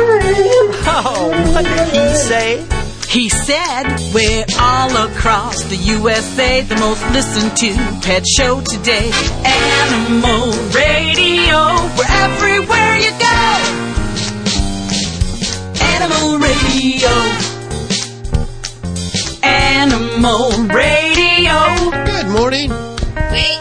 Oh, what did he say? He said, We're all across the USA, the most listened to pet show today. Animal Radio, we're everywhere you go. Animal Radio. Animal Radio. Good morning. Wait.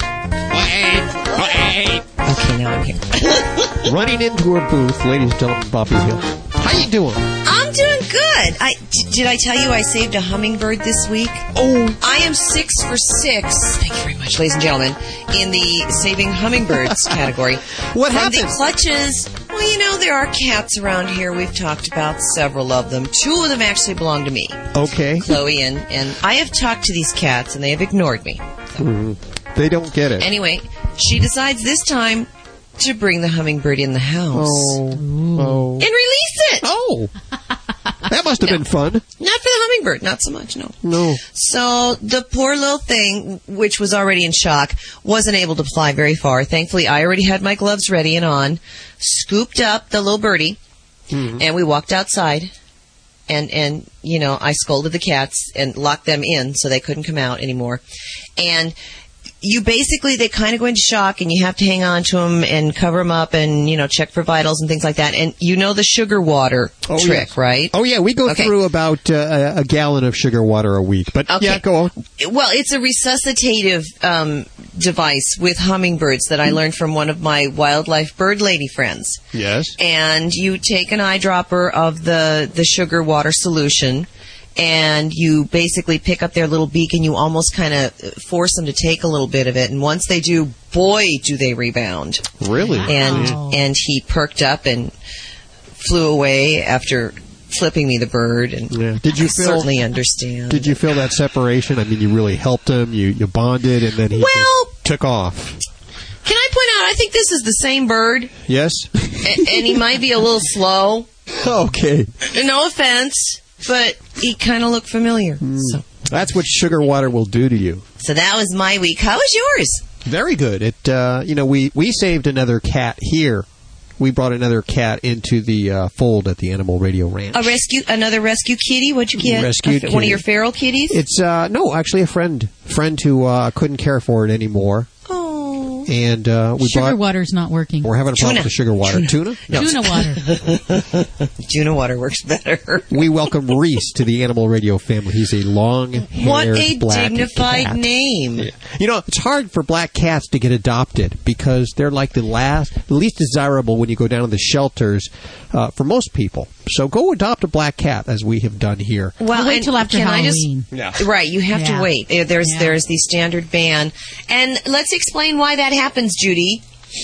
Wait, Okay, now I'm here. Running into her booth, ladies and gentlemen, Bobby Hill. How you doing? I'm doing good. I d- did I tell you I saved a hummingbird this week? Oh, I am six for six. Thank you very much, ladies and gentlemen, in the saving hummingbirds category. What From the clutches. Well, you know there are cats around here. We've talked about several of them. Two of them actually belong to me, okay. Chloe and and I have talked to these cats and they have ignored me. Mm, They don't get it. Anyway, she decides this time to bring the hummingbird in the house Oh, oh, oh. and release it. oh. That must have been fun. Not for the hummingbird, not so much, no. No. So the poor little thing, which was already in shock, wasn't able to fly very far. Thankfully, I already had my gloves ready and on, scooped up the little birdie, hmm. and we walked outside. And and you know, I scolded the cats and locked them in so they couldn't come out anymore. And you basically they kind of go into shock and you have to hang on to them and cover them up and you know check for vitals and things like that. And you know the sugar water Oh, trick, yes. right? Oh yeah, we go Okay. through about uh, a gallon of sugar water a week. But Okay. yeah, go on. Well, it's a resuscitative um, device with hummingbirds that I learned from one of my wildlife bird lady friends. Yes. And you take an eyedropper of the, the sugar water solution and you basically pick up their little beak and you almost kind of uh, force them to take a little bit of it. And once they do, boy, do they rebound. Really? And, and he perked up and flew away after flipping me the bird. And Yeah. Did you I feel- certainly understand. Did you feel that separation? I mean, you really helped him. You you bonded, and then he Well- just took off. Can I point out, I think this is the same bird. Yes. A- and he might be a little slow. okay. No offense, but he kind of looked familiar. So, That's what sugar water will do to you. so that was my week. How was yours? Very good. It uh, you know we we saved another cat here. We brought another cat into the uh, fold at the Animal Radio Ranch. A rescue, another rescue kitty. What'd you get? Rescued A- one of your feral kitties. It's uh, no, actually a friend friend who uh, couldn't care for it anymore, and uh, we Sugar brought. water's not working. We're having a problem Tuna. with the sugar water. Tuna. No. Tuna water. Tuna water works better. We welcome Reese to the Animal Radio family. He's a long-haired what a black dignified cat. name. You know, it's hard for black cats to get adopted because they're like the last, the least desirable when you go down to the shelters uh, for most people. So go adopt a black cat, as we have done here. Well, I'll wait till after can I just- Halloween. Right, you have Yeah. to wait. There's Yeah. there's the standard ban, and let's explain why that happens, Judy.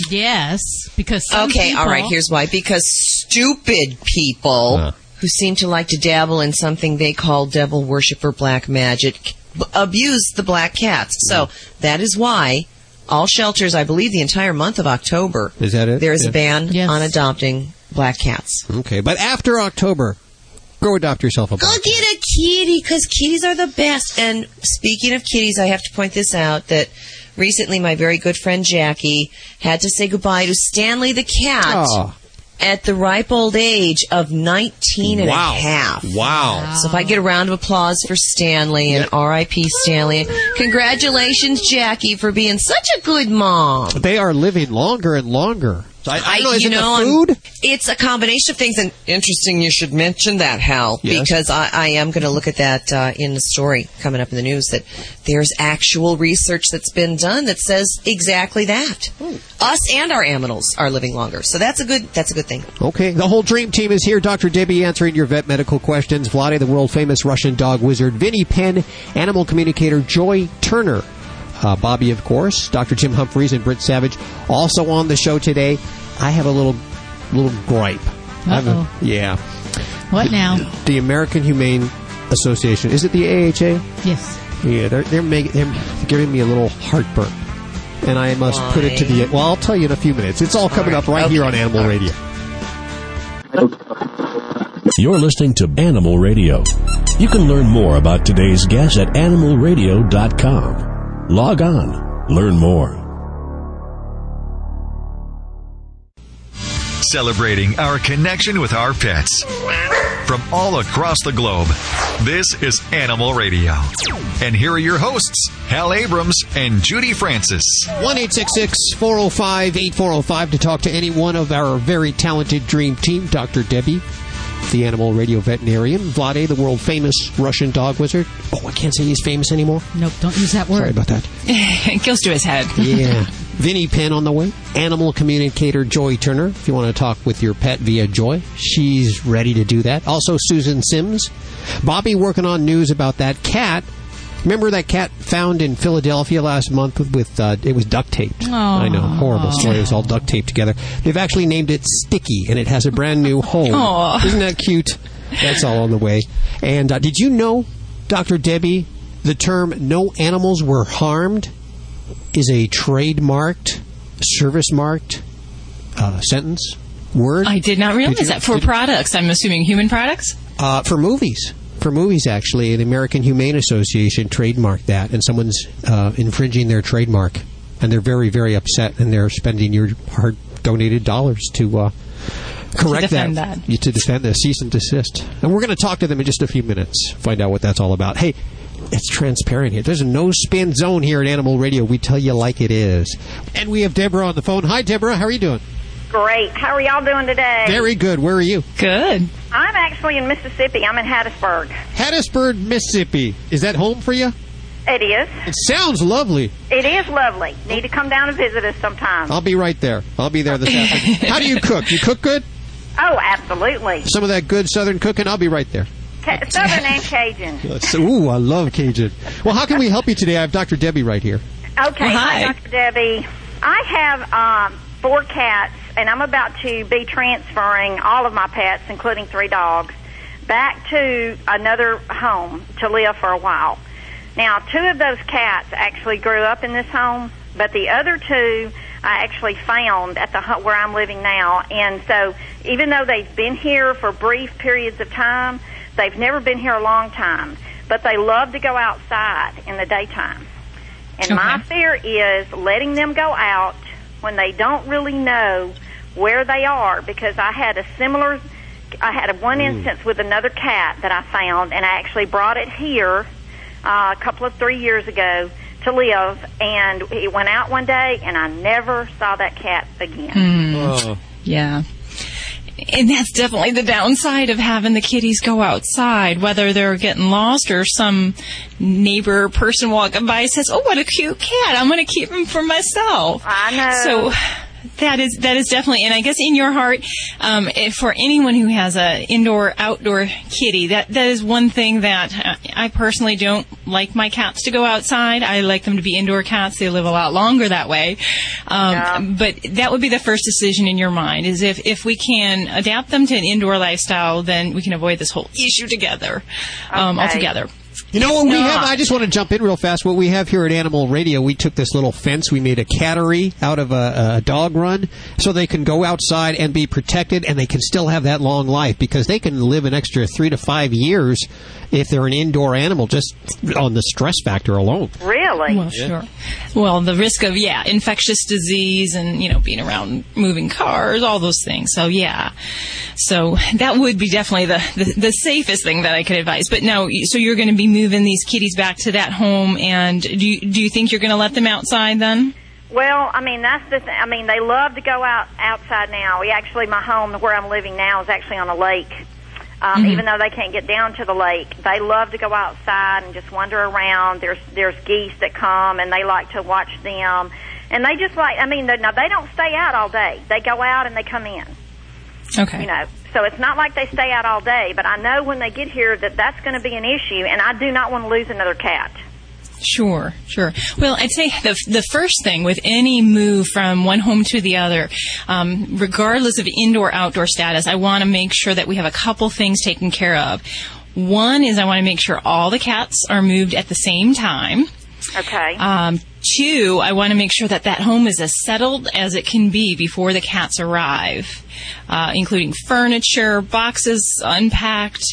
Yes, because some Okay, all right, here's why. Because stupid people Huh. who seem to like to dabble in something they call devil worship or black magic b- abuse the black cats. So hmm. that is why all shelters, I believe the entire month of October, Is that it? there is Yeah. a ban Yes. on adopting black cats. Okay, but after October, go adopt yourself a Go black get a kitty because kitties are the best. And speaking of kitties, I have to point this out that recently my very good friend Jackie had to say goodbye to Stanley the cat Oh, at the ripe old age of 19 and wow. a half. Wow. So if I get a round of applause for Stanley and R.I.P. Stanley, congratulations, Jackie, for being such a good mom. They are living longer and longer. So I, I don't know, is it the know, I'm- it's a combination of things, and interesting you should mention that, Hal, Yes. because I, I am going to look at that uh, in the story coming up in the news. That there's actual research that's been done that says exactly that. Hmm. Us and our animals are living longer, so that's a good that's a good thing. Okay, the whole dream team is here. Dr. Debbie answering your vet medical questions. Vlade, the world famous Russian dog wizard. Vinnie Penn, animal communicator. Joy Turner. Uh, Bobby, of course. Dr. Jim Humphries and Britt Savage. Also on the show today, I have a little little gripe. I have a- Uh-oh. yeah. What now? The American Humane Association. Is it the AHA? Yes. Yeah, they're they're, making, they're giving me a little heartburn, and I must put it to the. Well, I'll tell you in a few minutes. It's all coming up right here on Animal Radio. You're listening to Animal Radio. You can learn more about today's guest at animalradio.com. Log on, learn more. celebrating our connection with our pets. From all across the globe, this is Animal Radio. And here are your hosts, Hal Abrams and Judy Francis. 1 405 8405 to talk to any one of our very talented dream team. Dr. Debbie, the animal radio veterinarian. Vlade, the world famous Russian dog wizard. Oh, I can't say he's famous anymore. Nope, don't use that word. Sorry about that. it goes to his head. Yeah. Vinnie Penn on the way. Animal communicator Joy Turner. If you want to talk with your pet via Joy, she's ready to do that. Also, Susan Sims. Bobby working on news about that cat. Remember that cat found in Philadelphia last month with, with uh, it was duct taped. I know, horrible story. It was all duct taped together. They've actually named it Sticky, and it has a brand new home. Aw. Isn't that cute? That's all on the way. And uh, did you know, Dr. Debbie, the term "no animals were harmed" is a trademarked, service marked uh, sentence word. I did not realize Did that for did- products. I'm assuming human products. uh, for movies. For movies, actually, the American Humane Association trademarked that, and someone's uh, infringing their trademark, and they're very, very upset, and they're spending your hard donated dollars to uh, correct defend that. Yeah, to defend the cease and desist. And we're going to talk to them in just a few minutes, find out what that's all about. Hey. It's transparent here. There's a no spin zone here at Animal Radio. We tell you like it is. And we have Deborah on the phone. Hi, Deborah. How are you doing? Great. How are y'all doing today? Very good. Where are you? Good. I'm actually in Mississippi. I'm in Hattiesburg. Hattiesburg, Mississippi. Is that home for you? It is. It sounds lovely. It is lovely. Need to come down and visit us sometime. I'll be right there. I'll be there this afternoon. How do you cook? You cook good? Oh, absolutely. Some of that good Southern cooking? I'll be right there. Ca- Southern and Cajun. Let's- Ooh, I love Cajun. Well, how can we help you today? I have Dr. Debbie right here. Okay, Well, hi, hi. Dr. Debbie. I have um, four cats, and I'm about to be transferring all of my pets, including three dogs, back to another home to live for a while. Now, two of those cats actually grew up in this home, but the other two I actually found at the where I'm living now. And so, even though they've been here for brief periods of time, they've never been here a long time. But they love to go outside in the daytime. And my fear is letting them go out when they don't really know where they are because I had a similar I had a one instance with another cat that I found and I actually brought it here uh, a couple of 3 years ago to live and it went out one day and I never saw that cat again. Oh. Yeah. And that's definitely the downside of having the kitties go outside, whether they're getting lost or some neighbor person walking by says, "Oh, what a cute cat! I'm going to keep him for myself." I know. So that is that is definitely, and I guess in your heart, um, for anyone who has a indoor outdoor kitty, that that is one thing that uh, I personally don't like my cats to go outside. I like them to be indoor cats. They live a lot longer that way. Um, Yeah. But that would be the first decision in your mind: is if if we can adapt them to an indoor lifestyle, then we can avoid this whole issue together um, Okay. altogether. You know what we not. have? I just want to jump in real fast. What we have here at Animal Radio, we took this little fence, we made a cattery out of a, a dog run, so they can go outside and be protected, and they can still have that long life because they can live an extra three to five years if they're an indoor animal, just on the stress factor alone. Really? Well, sure. Well, the risk of yeah, infectious disease and you know being around moving cars, all those things. So yeah, so that would be definitely the the, the safest thing that I could advise. But no, so you're going to be moving these kitties back to that home, and do you, do you think you're going to let them outside then? Well, I mean that's the. Th- I mean they love to go out outside now. We actually, my home where I'm living now is actually on a lake. Um, Even though they can't get down to the lake, they love to go outside and just wander around. There's there's geese that come and they like to watch them, and they just like. I mean, now they don't stay out all day. They go out and they come in. Okay. You know, so it's not like they stay out all day. But I know when they get here that that's going to be an issue, and I do not want to lose another cat. Sure, sure. Well, I'd say the the first thing with any move from one home to the other, um, regardless of indoor outdoor status, I want to make sure that we have a couple things taken care of. One is I want to make sure all the cats are moved at the same time. Okay. Um, Two, I want to make sure that that home is as settled as it can be before the cats arrive, uh, including furniture, boxes unpacked.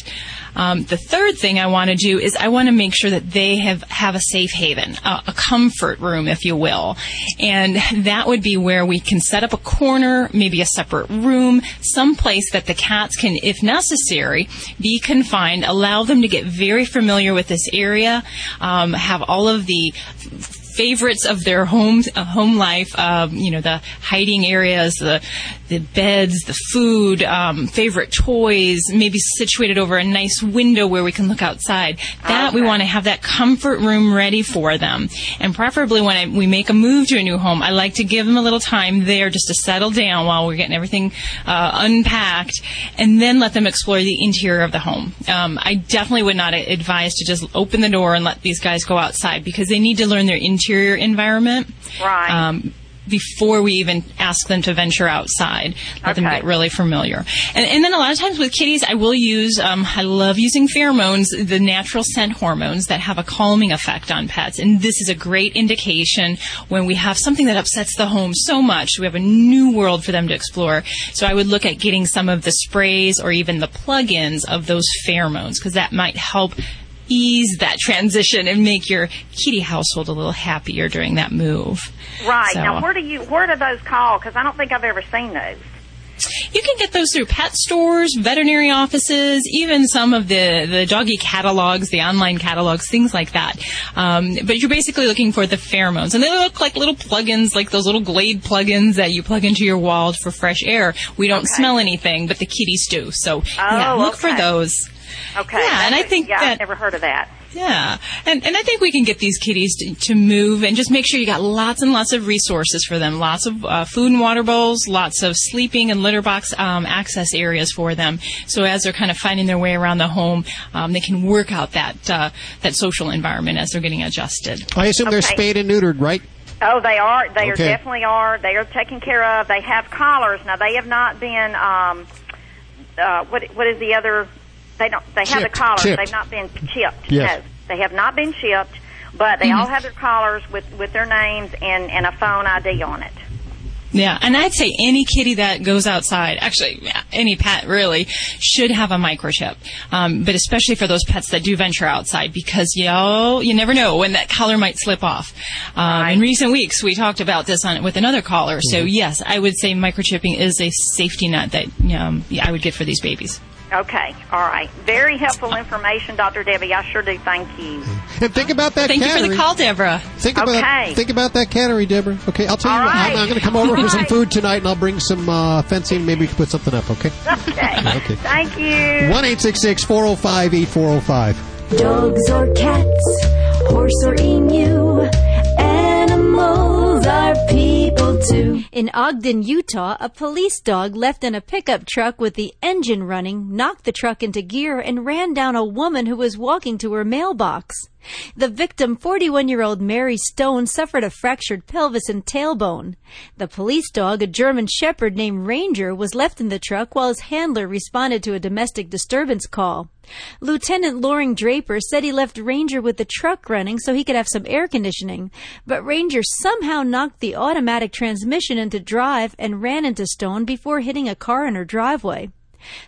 Um, the third thing I want to do is I want to make sure that they have, have a safe haven, a, a comfort room, if you will. And that would be where we can set up a corner, maybe a separate room, some place that the cats can, if necessary, be confined, allow them to get very familiar with this area, um, have all of the favorites of their home uh, home life. Um, you know, the hiding areas, the the beds, the food, um, favorite toys, maybe situated over a nice window where we can look outside. That we want to have that comfort room ready for them, and preferably when I, we make a move to a new home, I like to give them a little time there just to settle down while we're getting everything uh, unpacked, and then let them explore the interior of the home. Um, I definitely would not advise to just open the door and let these guys go outside because they need to learn their interior environment. Right. Um, before we even ask them to venture outside, let them get really familiar. And, and then a lot of times with kitties, I will use, um, I love using pheromones, the natural scent hormones that have a calming effect on pets. And this is a great indication when we have something that upsets the home so much, we have a new world for them to explore. So I would look at getting some of the sprays or even the plug-ins of those pheromones because that might help ease that transition and make your kitty household a little happier during that move. Right. So- Now, where do you where do those call? Because I don't think I've ever seen those. You can get those through pet stores, veterinary offices, even some of the, the doggy catalogs, the online catalogs, things like that. Um, but you're basically looking for the pheromones. And they look like little plugins, like those little Glade plugins that you plug into your wall for fresh air. We don't smell anything, but the kitties do. So, yeah, look for those. Okay. Yeah, and I That's- think yeah, that- I've never heard of that. Yeah, and and I think we can get these kitties to, to move and just make sure you got lots and lots of resources for them, lots of uh, food and water bowls, lots of sleeping and litter box um, access areas for them. So as they're kind of finding their way around the home, um, they can work out that uh, that social environment as they're getting adjusted. I assume they're spayed and neutered, right? Oh, they are. They are definitely are. They are taken care of. They have collars. Now they have not been. Um, uh, what what is the other? They don't. They have the Chipped. collars. Chipped. They've not been chipped. Yes. No, they have not been chipped. But they Mm-hmm. all have their collars with with their names and and a phone ID on it. Yeah, and I'd say any kitty that goes outside, actually any pet really, should have a microchip. Um, but especially for those pets that do venture outside, because you know, you never know when that collar might slip off. Um, In recent weeks, we talked about this on with another caller. So yes, I would say microchipping is a safety net that um, yeah, I would get for these babies. Okay. All right. Very helpful information, Dr. Debbie. I sure do. Thank you. And think about that Thank you for the call, Deborah. Think about Okay. think about that cattery, Deborah. Okay, I'll tell you All what. right. I'm, I'm going to come over All for some food tonight, and I'll bring some uh, fencing. Maybe we can put something up. Okay. Okay. Okay. Thank you. One eight six six four zero five eight four zero five. Dogs or cats, horse or emu, animals are people too. In Ogden, Utah, a police dog left in a pickup truck with the engine running knocked the truck into gear and ran down a woman who was walking to her mailbox. The victim, 41 year old Mary Stone, suffered a fractured pelvis and tailbone. The police dog, a German shepherd named Ranger, was left in the truck while his handler responded to a domestic disturbance call. Lieutenant Loring Draper said he left Ranger with the truck running so he could have some air conditioning, but Ranger somehow knocked the automatic transmission into drive and ran into Stone before hitting a car in her driveway.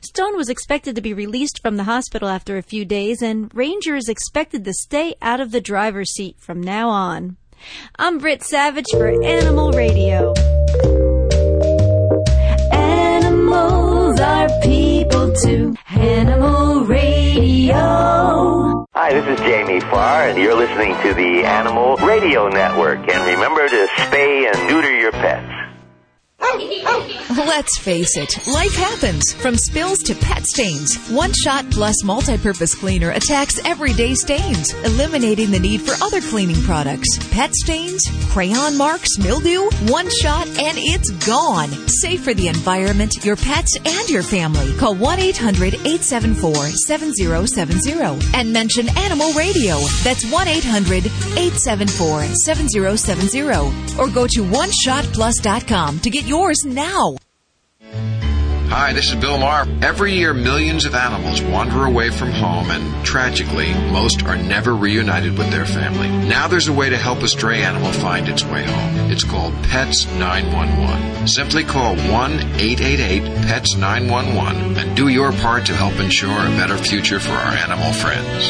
Stone was expected to be released from the hospital after a few days, and Ranger is expected to stay out of the driver's seat from now on. I'm Britt Savage for Animal Radio. Animals are people too. Animal Radio. Hi, this is Jamie Farr, and you're listening to the Animal Radio Network. And remember to spay and neuter your pets. Let's face it, life happens from spills to pet stains. One Shot Plus multi-purpose cleaner attacks everyday stains, eliminating the need for other cleaning products. Pet stains, crayon marks, mildew, one shot and it's gone. Safe for the environment, your pets and your family. Call 1-800-874-7070 and mention Animal Radio. That's 1-800-874-7070 or go to oneshotplus.com to get yours now. Hi, this is Bill Maher. Every year, millions of animals wander away from home, and tragically, most are never reunited with their family. Now there's a way to help a stray animal find its way home. It's called Pets 911. Simply call 1 888 PETS 911 and do your part to help ensure a better future for our animal friends.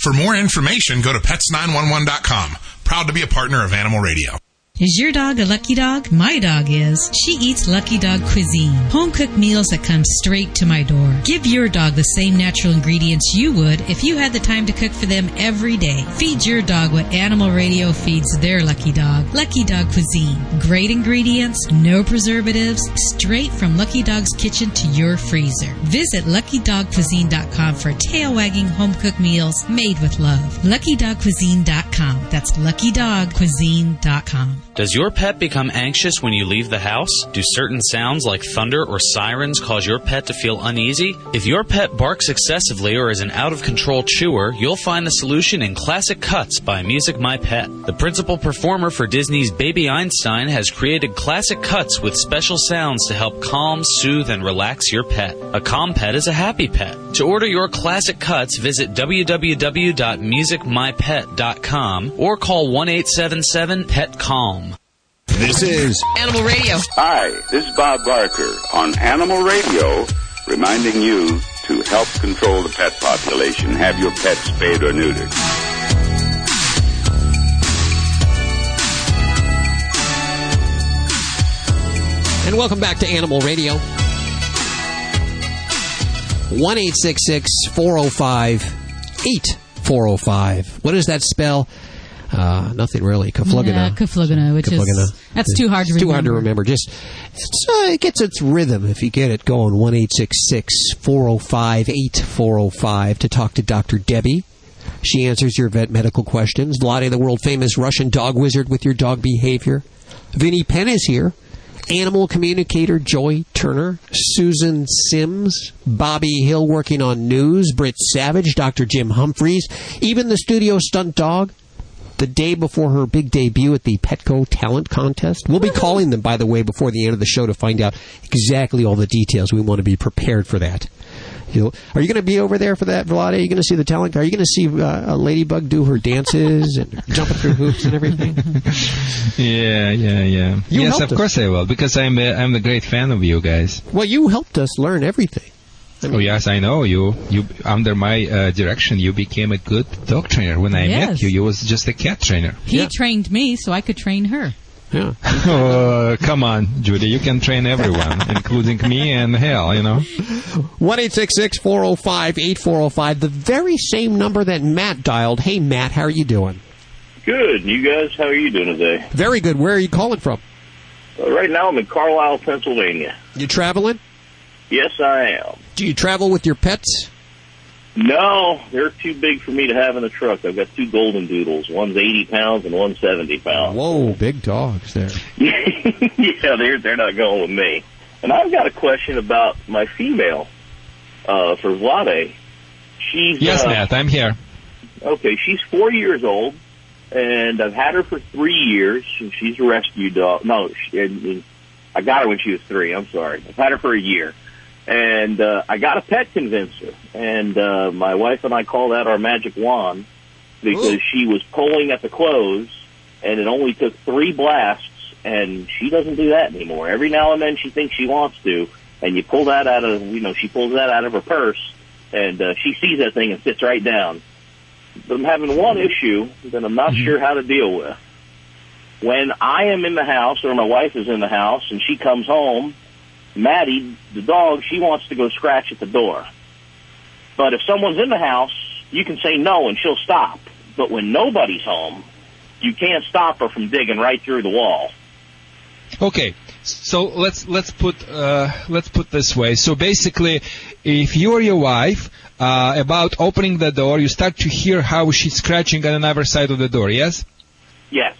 For more information, go to pets911.com. Proud to be a partner of Animal Radio. Is your dog a lucky dog? My dog is. She eats Lucky Dog cuisine, home cooked meals that come straight to my door. Give your dog the same natural ingredients you would if you had the time to cook for them every day. Feed your dog what Animal Radio feeds their lucky dog. Lucky Dog cuisine. Great ingredients, no preservatives, straight from Lucky Dog's kitchen to your freezer. Visit luckydogcuisine.com for tail wagging home cooked meals made with love. luckydogcuisine.com. That's luckydogcuisine.com. Does your pet become anxious when you leave the house? Do certain sounds like thunder or sirens cause your pet to feel uneasy? If your pet barks excessively or is an out of control chewer, you'll find the solution in Classic Cuts by Music My Pet. The principal performer for Disney's Baby Einstein has created Classic Cuts with special sounds to help calm, soothe, and relax your pet. A calm pet is a happy pet. To order your Classic Cuts, visit www.musicmypet.com or call 1 877 PET CALM. This is Animal Radio. Hi, this is Bob Barker on Animal Radio, reminding you to help control the pet population. Have your pets spayed or neutered. And welcome back to Animal Radio. 1 405 8405. What does that spell? Uh, nothing really. Kaflugana. Yeah, Kaflugana, which Kaflugana. is that's too hard to It's remember. too hard to remember. Just it's, uh, it gets its rhythm if you get it going. One eight six six four zero five eight four zero five to talk to Dr. Debbie. She answers your vet medical questions. Vlade, the world famous Russian dog wizard with your dog behavior. Vinnie Penn is here. Animal communicator Joy Turner, Susan Sims, Bobby Hill working on news, Britt Savage, Dr. Jim Humphries, even the studio stunt dog, the day before her big debut at the Petco Talent Contest. We'll be calling them, by the way, before the end of the show to find out exactly all the details. We want to be prepared for that. You'll, are you going to be over there for that, Vlade? Are you going to see the talent? Are you going to see uh, a ladybug do her dances and jumping through hoops and everything? Yeah, yeah, yeah. You yes, of us. course I will, because I'm a, I'm a great fan of you guys. Well, you helped us learn everything. Oh yes, I know you. You under my uh, direction, you became a good dog trainer. When I met you, you was just a cat trainer. He trained me so I could train her. Yeah. oh, come on, Judy. You can train everyone, including me and hell. You know. One eight six six four zero five eight four zero five. The very same number that Matt dialed. Hey, Matt, how are you doing? Good. You guys, how are you doing today? Very good. Where are you calling from? Uh, right now, I'm in Carlisle, Pennsylvania. You traveling? Yes, I am. Do you travel with your pets? No, they're too big for me to have in the truck. I've got two golden doodles. One's 80 pounds and one's 70 pounds. Whoa, big dogs there. yeah, they're they're not going with me. And I've got a question about my female uh, for Vlade. She's Yes, uh, Matt. I'm here. Okay, she's four years old, and I've had her for three years. and She's a rescue dog. No, she, and- and I got her when she was three. I'm sorry. I've had her for a year, and uh, I got a pet convincer, and uh, my wife and I call that our magic wand because she was pulling at the clothes, and it only took three blasts, and she doesn't do that anymore. Every now and then she thinks she wants to, and you pull that out of you know she pulls that out of her purse, and uh, she sees that thing and sits right down but I'm having one issue that I'm not sure how to deal with. When I am in the house or my wife is in the house and she comes home, Maddie, the dog, she wants to go scratch at the door. But if someone's in the house, you can say no and she'll stop. But when nobody's home, you can't stop her from digging right through the wall. Okay, so let's let's put uh, let's put this way. So basically, if you or your wife uh, about opening the door, you start to hear how she's scratching on another side of the door. Yes. Yes.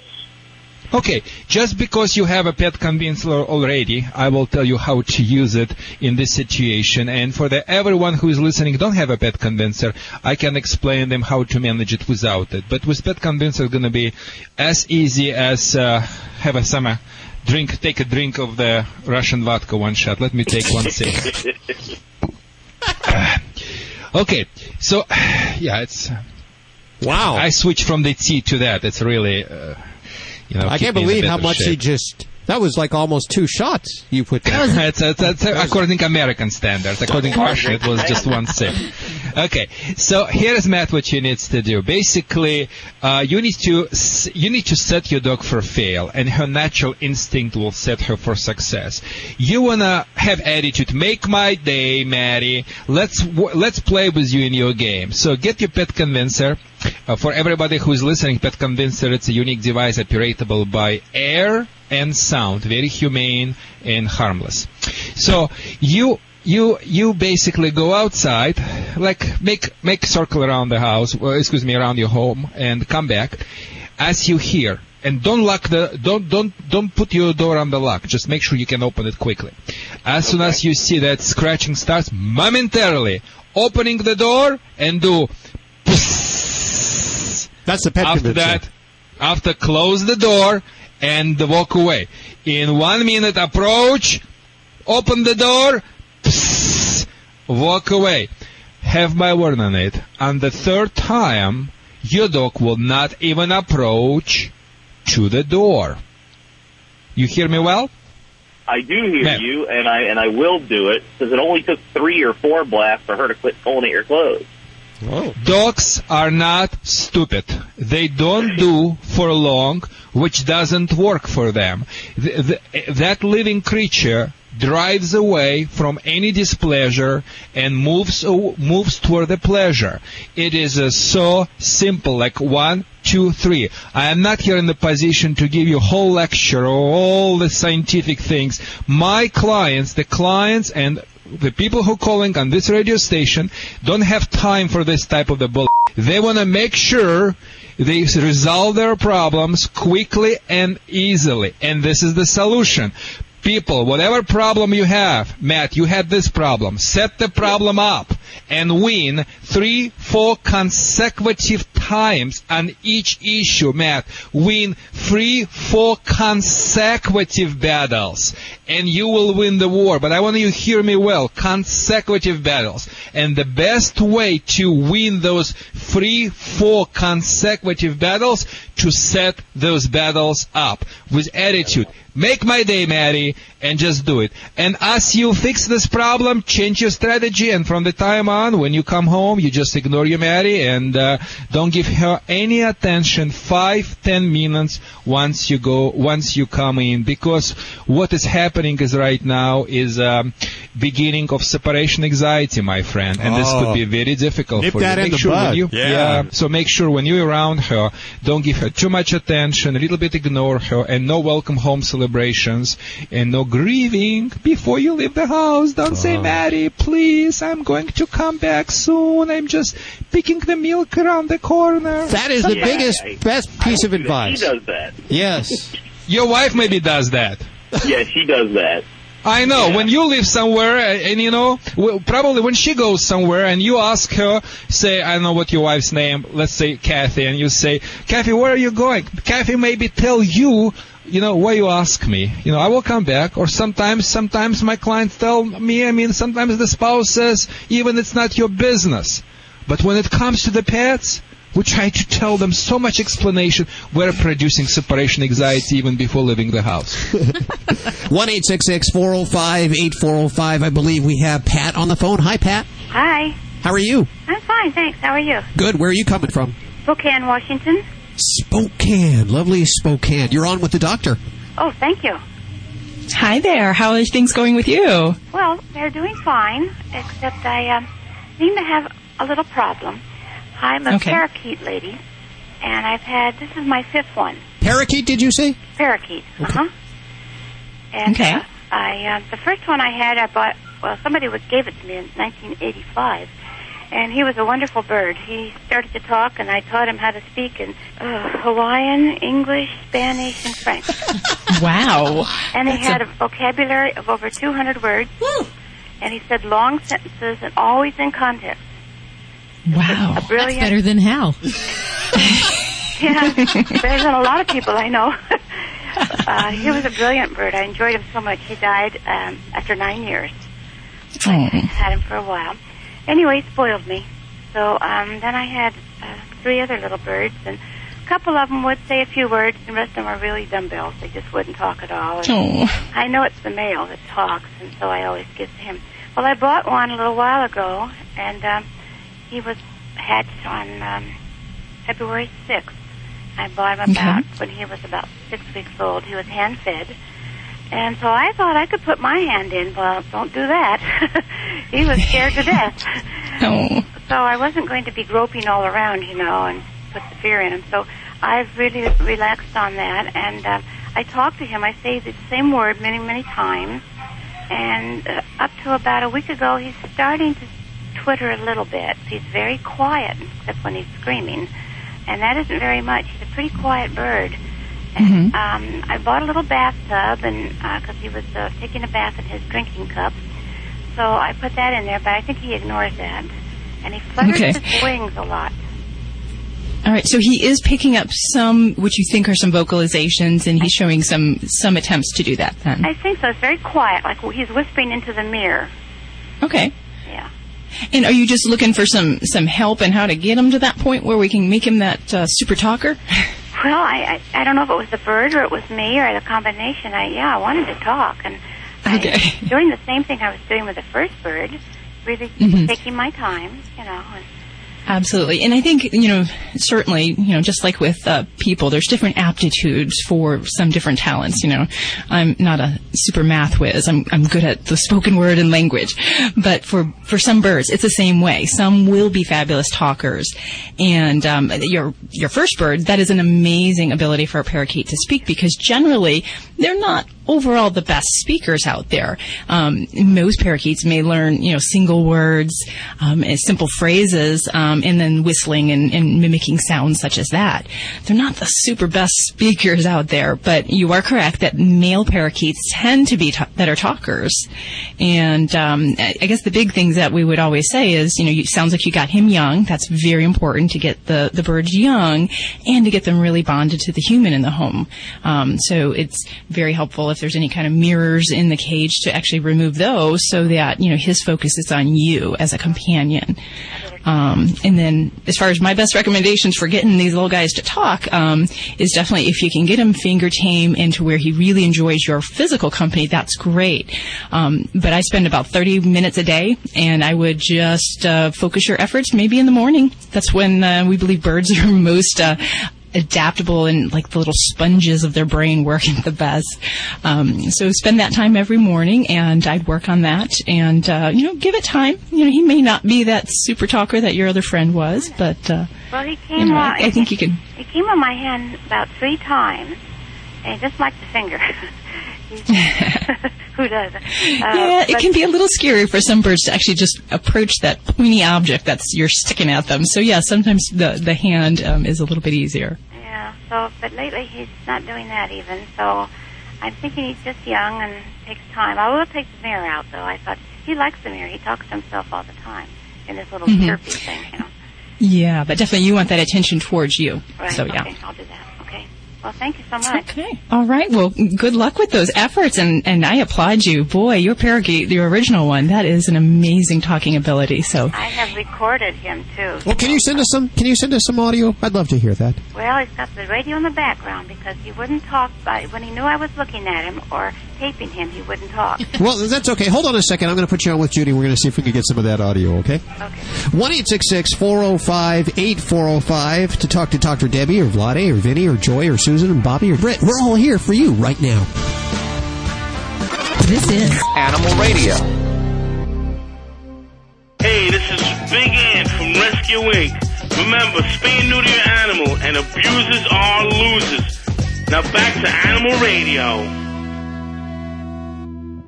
Okay, just because you have a pet convincer already, I will tell you how to use it in this situation. And for the everyone who is listening don't have a pet convincer, I can explain them how to manage it without it. But with pet convincer, it's going to be as easy as uh, have a summer drink, take a drink of the Russian vodka one shot. Let me take one sip. Okay, so yeah, it's wow. I switched from the tea to that. It's really, uh, you know, I can't me in a believe how much he just. That was like almost two shots you put there. it's, it's, it's, according to American standards. According to Russian, it was just one sip. Okay, so here's Matt. What you needs to do. Basically, uh, you need to you need to set your dog for fail, and her natural instinct will set her for success. You wanna have attitude. Make my day, Maddie. Let's w- let's play with you in your game. So get your pet convincer. Uh, for everybody who is listening, Pet Convincer, it's a unique device operatable by air and sound, very humane and harmless. So you you you basically go outside, like make make circle around the house, well, excuse me, around your home, and come back. As you hear, and don't lock the don't don't don't put your door on the lock. Just make sure you can open it quickly. As soon as you see that scratching starts, momentarily opening the door and do. That's the pet After convincer. that, after close the door and walk away. In one minute, approach, open the door, psst, walk away. Have my word on it. On the third time, your dog will not even approach to the door. You hear me well? I do hear Matt. you, and I and I will do it because it only took three or four blasts for her to quit pulling at your clothes. Dogs are not stupid. They don't do for long, which doesn't work for them. Th- th- that living creature drives away from any displeasure and moves moves toward the pleasure. It is uh, so simple, like one, two, three. I am not here in the position to give you a whole lecture or all the scientific things. My clients, the clients and the people who calling on this radio station don't have time for this type of the bull. They want to make sure they resolve their problems quickly and easily. And this is the solution. People, whatever problem you have, Matt, you had this problem. Set the problem up and win three, four consecutive times on each issue, Matt. Win three, four consecutive battles and you will win the war. But I want you to hear me well. Consecutive battles. And the best way to win those three, four consecutive battles to set those battles up with attitude. Make my day, Maddie, and just do it. And as you fix this problem, change your strategy, and from the time on, when you come home, you just ignore your Maddie and uh, don't give her any attention. Five, ten minutes once you go, once you come in, because what is happening is right now is um, beginning of separation anxiety, my friend, and this Oh. could be very difficult Nip for you. Make sure you, Yeah. so make sure when you're around her, don't give her too much attention, a little bit ignore her, and no welcome home celebrations, and no grieving before you leave the house. Don't say, Oh. Maddie, please, I'm going to come back soon. I'm just picking the milk around the corner. That is the biggest, best piece of She advice. does that. Yes. Your wife maybe does that. Yeah, she does that. I know. When you live somewhere, uh, and you know, probably when she goes somewhere, and you ask her, say, I don't know what your wife's name, let's say Kathy, and you say, Kathy, where are you going? Kathy maybe tell you, you know, why you ask me. You know, I will come back. Or sometimes, sometimes my clients tell me. I mean, sometimes the spouse says, even it's not your business. But when it comes to the pets. We try to tell them so much explanation. We're producing separation anxiety even before leaving the house. One eight six six four zero five eight four zero five. I believe we have Pat on the phone. Hi, Pat. Hi. How are you? I'm fine, thanks. How are you? Good. Where are you coming from? Spokane, Washington. Spokane. Lovely Spokane. You're on with the doctor. Oh, thank you. Hi there. How are things going with you? Well, they're doing fine, except I um, seem to have a little problem. I'm a Okay. parakeet lady, and I've had this is my fifth one. Parakeet, did you say? Parakeet. Uh huh. And Okay. uh, I uh, the first one I had, I bought. Well, somebody was, gave it to me in 1985, and he was a wonderful bird. He started to talk, and I taught him how to speak in uh, Hawaiian, English, Spanish, and French. Wow. And he That's had a- a vocabulary of over 200 words. Woo. And he said long sentences and always in context. Wow. A brilliant. That's better than Hal. Yeah, better than a lot of people I know. uh, he was a brilliant bird. I enjoyed him so much. He died um, after nine years. Oh. Had him for a while. Anyway, he spoiled me. So um, then I had uh, three other little birds, and a couple of them would say a few words, and the rest of them were really dumbbells. They just wouldn't talk at all. And Oh. I know it's the male that talks, and so I always give to him. Well, I bought one a little while ago, and um, he was hatched on um, February 6th. I bought him about when he was about six weeks old. He was hand fed. And so I thought I could put my hand in. Well, don't do that. he was scared to death. Oh. So I wasn't going to be groping all around, you know, and put the fear in him. So I've really relaxed on that. And uh, I talked to him. I say the same word many, many times. And uh, up to about a week ago, he's starting to twitter a little bit. He's very quiet, except when he's screaming. And that isn't very much. He's a pretty quiet bird. Mm-hmm. Um, I bought a little bathtub, and because he was uh, taking a bath in his drinking cup, so I put that in there. But I think he ignores that, and he flutters Okay. his wings a lot. All right, so he is picking up some, what you think are some vocalizations, and he's showing some some attempts to do that. Then, I think so. It's very quiet, like he's whispering into the mirror. okay. And are you just looking for some some help in how to get him to that point where we can make him that uh, super talker? Well, I, I I don't know if it was the bird or it was me or the combination. I yeah, I wanted to talk, and Okay. I, doing the same thing I was doing with the first bird, really Mhm. taking my time, you know. And, Absolutely. And I think, you know, certainly, you know, just like with uh, people, there's different aptitudes for some different talents. You know, I'm not a super math whiz. I'm, I'm good at the spoken word and language. But for, for some birds, it's the same way. Some will be fabulous talkers. And um, your, your first bird, that is an amazing ability for a parakeet to speak because generally they're not overall the best speakers out there. Um, most parakeets may learn, you know, single words, um, simple phrases, um, and then whistling and, and mimicking sounds such as that. They're not the super best speakers out there, but you are correct that male parakeets tend to be ta- better talkers. And um, I guess the big things that we would always say is, you know, you, sounds like you got him young. That's very important to get the, the birds young and to get them really bonded to the human in the home. Um, so it's very helpful if there's any kind of mirrors in the cage to actually remove those so that, you know, his focus is on you as a companion. Um, and then, as far as my best recommendations for getting these little guys to talk, um, is definitely if you can get him finger tame into where he really enjoys your physical company, that's great. Um, but I spend about 30 minutes a day, and I would just uh, focus your efforts maybe in the morning. That's when uh, we believe birds are most. Uh, adaptable and like the little sponges of their brain working the best. Um, so spend that time every morning, and I'd work on that, and uh, you know, give it time. You know, he may not be that super talker that your other friend was, but uh, well, he you came know, on. I, I think you can. He came on my hand about three times, and just like the finger. Who doesn't? Uh, yeah, it can be a little scary for some birds to actually just approach that pointy object that's you're sticking at them. So yeah, sometimes the the hand um, is a little bit easier. Yeah. So, but lately he's not doing that even. So, I'm thinking he's just young and takes time. I will take the mirror out though. I thought he likes the mirror. He talks to himself all the time in this little chirpy thing, you know. Yeah, but definitely you want that attention towards you. Right. So yeah. Okay, I'll do that. Okay. Well, thank you so much. Okay. All right. Well, good luck with those efforts, and and I applaud you. Boy, your parakeet, the original one, that is an amazing talking ability. So I have recorded him too. Well, can you send us some? Can you send us some audio? I'd love to hear that. Well, he's got the radio in the background because he wouldn't talk by when he knew I was looking at him or taping him. He wouldn't talk. Well, that's okay. Hold on a second. I'm going to put you on with Judy. We're going to see if we can get some of that audio. Okay. Okay. One eight six six four zero five eight four zero five to talk to Dr. Debbie or Vlade or Vinny or Joy or Susan and Bobby or Brett. We're all here for you right now. This is Animal Radio. Hey, this is Big Ant from Rescue Inc. Remember, spay and neuter your animal, and abusers are losers. Now back to Animal Radio.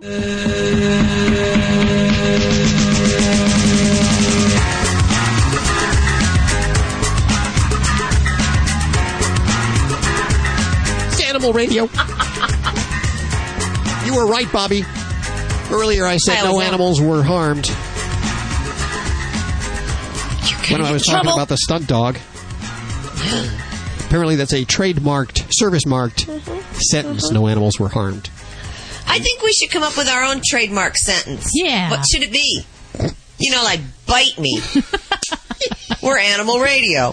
It's Animal Radio. you were right, Bobby. Earlier I said I no animals were harmed. When I was get talking trouble. about the stunt dog. Apparently that's a trademarked, service marked mm-hmm. sentence, mm-hmm. no animals were harmed. I think we should come up with our own trademark sentence. Yeah. What should it be? You know, like bite me. We're animal radio.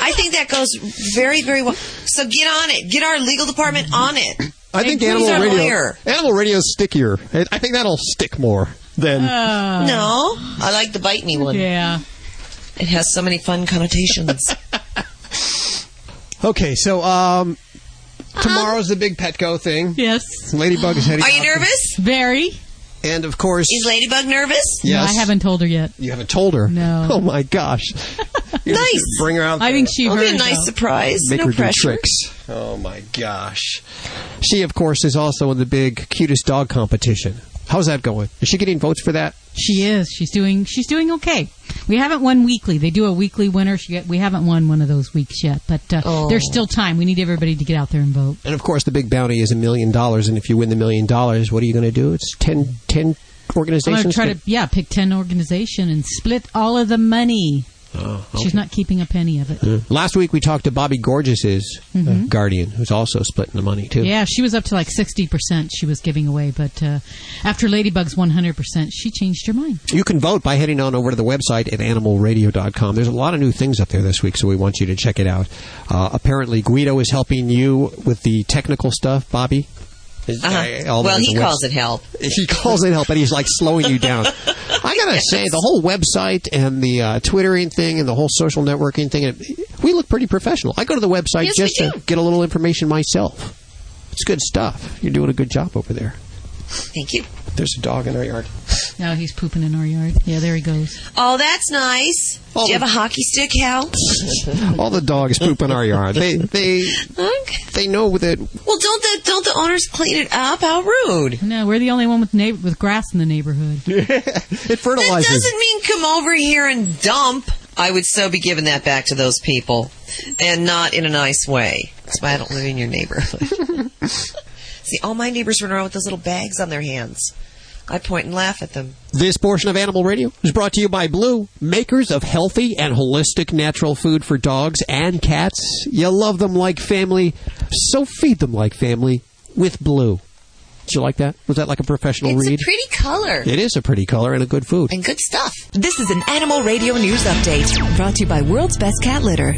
I think that goes very, very well. So get on it. Get our legal department on it. I think animal radio. lawyer? Animal radio is stickier. I I think that'll stick more than. no, I like the bite me one. Yeah. It has so many fun connotations. Okay, so um, Uh-huh. tomorrow's the big Petco thing. Yes. Ladybug is heading. Are you out. nervous? Very. And of course, Is Ladybug nervous? Yes. No, I haven't told her yet. you haven't told her. No. Oh my gosh. Nice. Bring her out. I think she It'll be a nice though. surprise. Make no her pressure. do tricks. Oh my gosh. She, of course, is also in the big cutest dog competition. How's that going? Is she getting votes for that? She is. She's doing. She's doing okay. We haven't won weekly. They do a weekly winner. She we haven't won one of those weeks yet, but uh, Oh. there's still time. We need everybody to get out there and vote. And of course, the big bounty is a million dollars. And if you win the million dollars, what are you going to do? It's 10, 10 I'm organizations. going to try to yeah pick ten organization and split all of the money. Oh, She's not keeping a penny of it. Yeah. Last week we talked to Bobby Gorgeous's uh, Mhm. guardian, who's also splitting the money too. Yeah, she was up to like sixty percent. She was giving away, but uh, after Ladybug's one hundred percent, she changed her mind. You can vote by heading on over to the website at animalradio.com. There's a lot of new things up there this week, so we want you to check it out. Uh, apparently, Guido is helping you with the technical stuff, Bobby. Uh-huh. uh, Well, he calls it help. He calls it help, and he's like slowing you down. I gotta say, the whole website and the uh, twittering thing and the whole social networking thing, it, we look pretty professional. I go to the website Yes, just to get a little information myself. It's good stuff. You're doing a good job over there. Thank you. There's a dog in our yard. Now he's pooping in our yard. Yeah, there he goes. Oh, that's nice. Do you have a hockey stick, Hal? All the dogs poop in our yard. They they they know that Well, don't the don't the owners clean it up? How rude! No, we're the only one with neighbor with grass in the neighborhood. it That fertilizes. doesn't mean come over here and dump. I would so be giving that back to those people, and not in a nice way. That's why I don't live in your neighborhood. See, all my neighbors run around with those little bags on their hands. I point and laugh at them. This portion of Animal Radio is brought to you by Blue, makers of healthy and holistic natural food for dogs and cats. You love them like family, so feed them like family with Blue. Did you like that? Was that like a professional It's read? It's a pretty color it is a pretty color and a good food. and good stuff. This is an Animal Radio News Update brought to you by World's Best Cat Litter.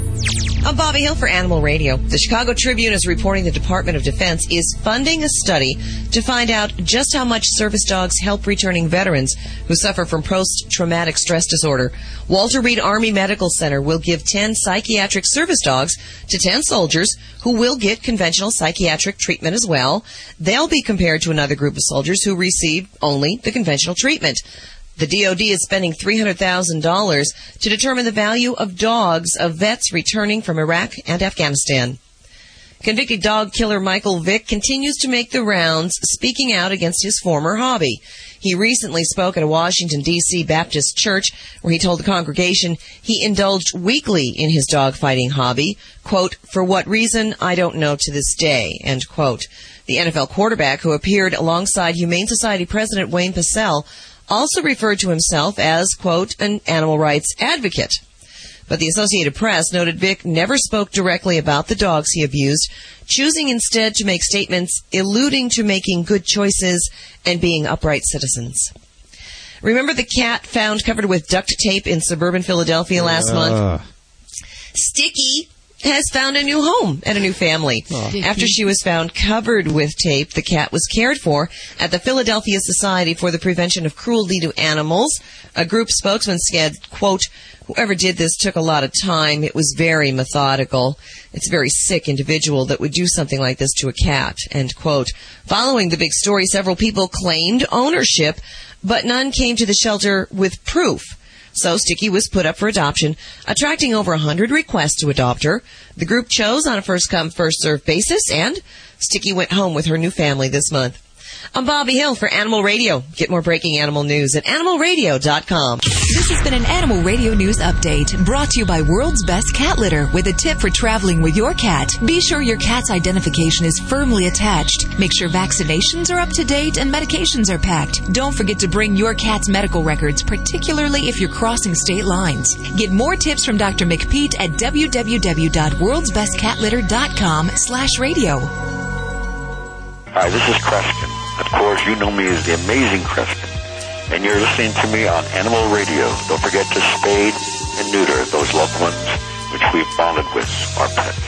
I'm Bobby Hill for Animal Radio. The Chicago Tribune is reporting the Department of Defense is funding a study to find out just how much service dogs help returning veterans who suffer from post-traumatic stress disorder. Walter Reed Army Medical Center will give 10 psychiatric service dogs to 10 soldiers who will get conventional psychiatric treatment as well. They'll be compared to another group of soldiers who receive only the conventional treatment. The DoD is spending $300,000 to determine the value of dogs of vets returning from Iraq and Afghanistan. Convicted dog killer Michael Vick continues to make the rounds, speaking out against his former hobby. He recently spoke at a Washington, D.C. Baptist church where he told the congregation he indulged weekly in his dog fighting hobby. Quote, for what reason, I don't know to this day, end quote. The NFL quarterback who appeared alongside Humane Society President Wayne Pacelle also referred to himself as, quote, an animal rights advocate. But the Associated Press noted Vick never spoke directly about the dogs he abused, choosing instead to make statements alluding to making good choices and being upright citizens. Remember the cat found covered with duct tape in suburban Philadelphia last month? Uh, Sticky has found a new home and a new family. Oh. After she was found covered with tape, the cat was cared for at the Philadelphia Society for the Prevention of Cruelty to Animals. A group spokesman said, quote, whoever did this took a lot of time. It was very methodical. It's a very sick individual that would do something like this to a cat, end quote. Following the big story, several people claimed ownership, but none came to the shelter with proof. So Sticky was put up for adoption, attracting over 100 requests to adopt her. The group chose on a first come, first served basis, and Sticky went home with her new family this month. I'm Bobby Hill for Animal Radio. Get more breaking animal news at animalradio.com. This has been an Animal Radio News Update brought to you by World's Best Cat Litter with a tip for traveling with your cat. Be sure your cat's identification is firmly attached. Make sure vaccinations are up to date and medications are packed. Don't forget to bring your cat's medical records, particularly if you're crossing state lines. Get more tips from Dr. McPeat at www.worldsbestcatlitter.com slash radio. Hi, this is Kreskin. Of course, you know me as the amazing Kreskin. And you're listening to me on Animal Radio. Don't forget to spade and neuter those loved ones which we've bonded with, our pets.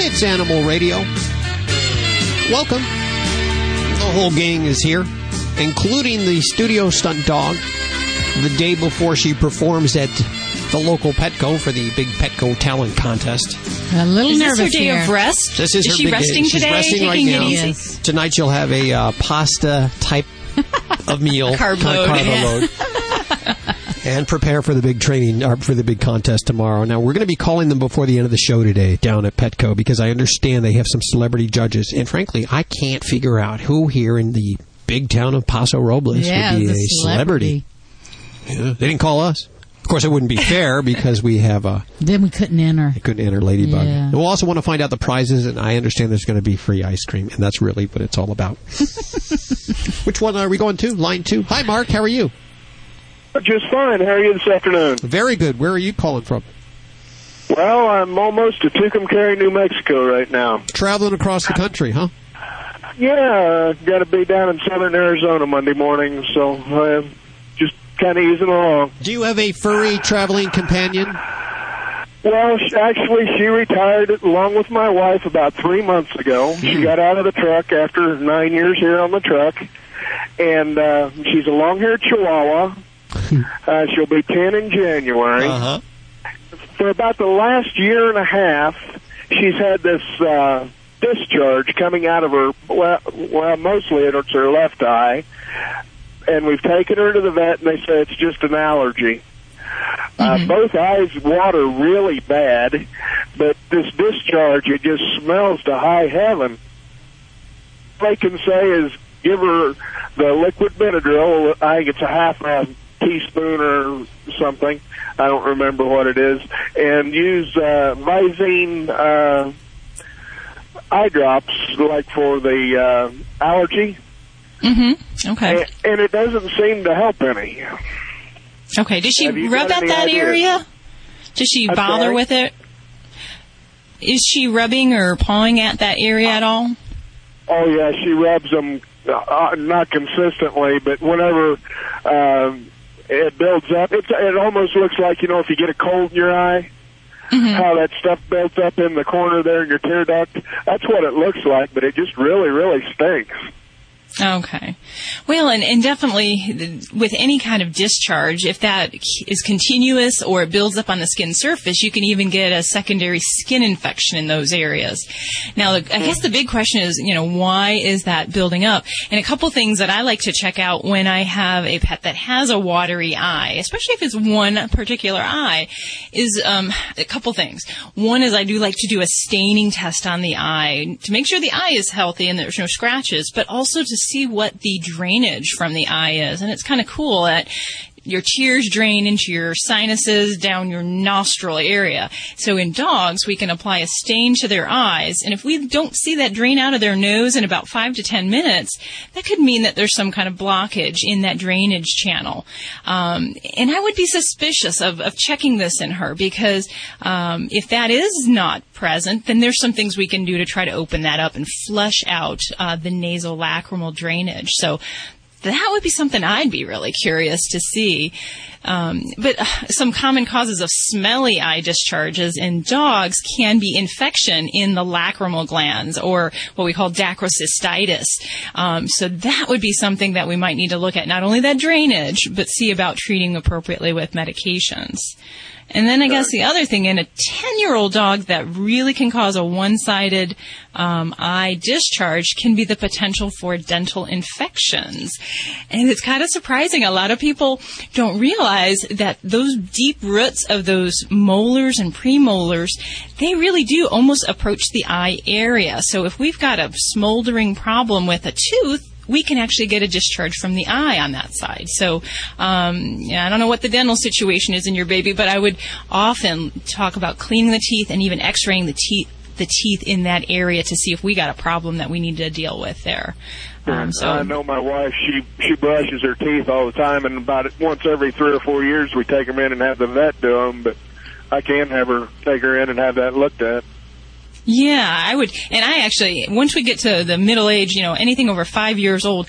It's Animal Radio. Welcome. The whole gang is here, including the studio stunt dog. The day before she performs at the local Petco for the big Petco talent contest. A little Is this nervous her day here. of rest? This is, Is her she big resting day. She's today, resting taking it now. easy? Tonight she'll have a uh, pasta type of meal, Carb kind of load. carb load. and prepare for the big training or for the big contest tomorrow. Now we're going to be calling them before the end of the show today down at Petco because I understand they have some celebrity judges, and frankly, I can't figure out who here in the big town of Paso Robles Yeah, would be a celebrity. Yeah, they didn't call us. Of course, it wouldn't be fair because we have a Then we couldn't enter. couldn't enter Ladybug. Yeah. And we'll also want to find out the prizes, and I understand there's going to be free ice cream, and that's really what it's all about. Which one are we going to? Line two. Hi, Mark. How are you? Just fine. How are you this afternoon? Very good. Where are you calling from? Well, I'm almost to Tucumcari, New Mexico right now. Traveling across the country, huh? Yeah, got to be down in southern Arizona Monday morning, so I'm just kind of easing along. Do you have a furry traveling companion? Well, sh- actually, she retired along with my wife about three months ago. She got out of the truck after nine years here on the truck, and uh, she's a long-haired Chihuahua. Uh, she'll be ten in January. Uh-huh. For about the last year and a half, she's had this uh, discharge coming out of her. Well, well, mostly it's her left eye, and we've taken her to the vet, and they say it's just an allergy. Uh, both eyes water really bad, but this discharge, it just smells to high heaven. All I can say is give her the liquid Benadryl. I think it's a half a teaspoon or something. I don't remember what it is. And use uh, Visine uh, eye drops, like for the uh, allergy. Mm-hmm. Okay. And, and it doesn't seem to help any. Okay. Did she rub at that ideas? area? Does she I'm bother sorry? with it? Is she rubbing or pawing at that area at all? Oh yeah, she rubs them uh, not consistently, but whenever um, it builds up, it's, it almost looks like you know if you get a cold in your eye, mm-hmm. how that stuff builds up in the corner there in your tear duct. That's what it looks like, but it just really, really stinks. Okay. Well, and, and definitely with any kind of discharge, if that is continuous or it builds up on the skin surface, you can even get a secondary skin infection in those areas. Now, I guess the big question is, you know, why is that building up? And a couple things that I like to check out when I have a pet that has a watery eye, especially if it's one particular eye, is um, a couple things. One is I do like to do a staining test on the eye to make sure the eye is healthy and there's no scratches, but also to see what the drainage from the eye is. And it's kind of cool that your tears drain into your sinuses down your nostril area. So in dogs, we can apply a stain to their eyes. And if we don't see that drain out of their nose in about five to ten minutes, that could mean that there's some kind of blockage in that drainage channel. Um, and I would be suspicious of, of checking this in her because um, if that is not present, then there's some things we can do to try to open that up and flush out uh, the nasolacrimal drainage. So that would be something I'd be really curious to see. Um, but uh, some common causes of smelly eye discharges in dogs can be infection in the lacrimal glands or what we call dacryocystitis. Um, so that would be something that we might need to look at, not only that drainage, but see about treating appropriately with medications. And then I guess the other thing in a 10 year old dog that really can cause a one sided um, eye discharge can be the potential for dental infections. And it's kind of surprising. A lot of people don't realize that those deep roots of those molars and premolars, they really do almost approach the eye area. So if we've got a smoldering problem with a tooth, we can actually get a discharge from the eye on that side. So, um, yeah, I don't know what the dental situation is in your baby, but I would often talk about cleaning the teeth and even x-raying the teeth the teeth in that area to see if we got a problem that we need to deal with there. Um, so I know my wife. She she brushes her teeth all the time, and about once every three or four years, we take them in and have the vet do them. But I can have her take her in and have that looked at. Yeah, I would. And I actually, once we get to the middle age, you know, anything over five years old,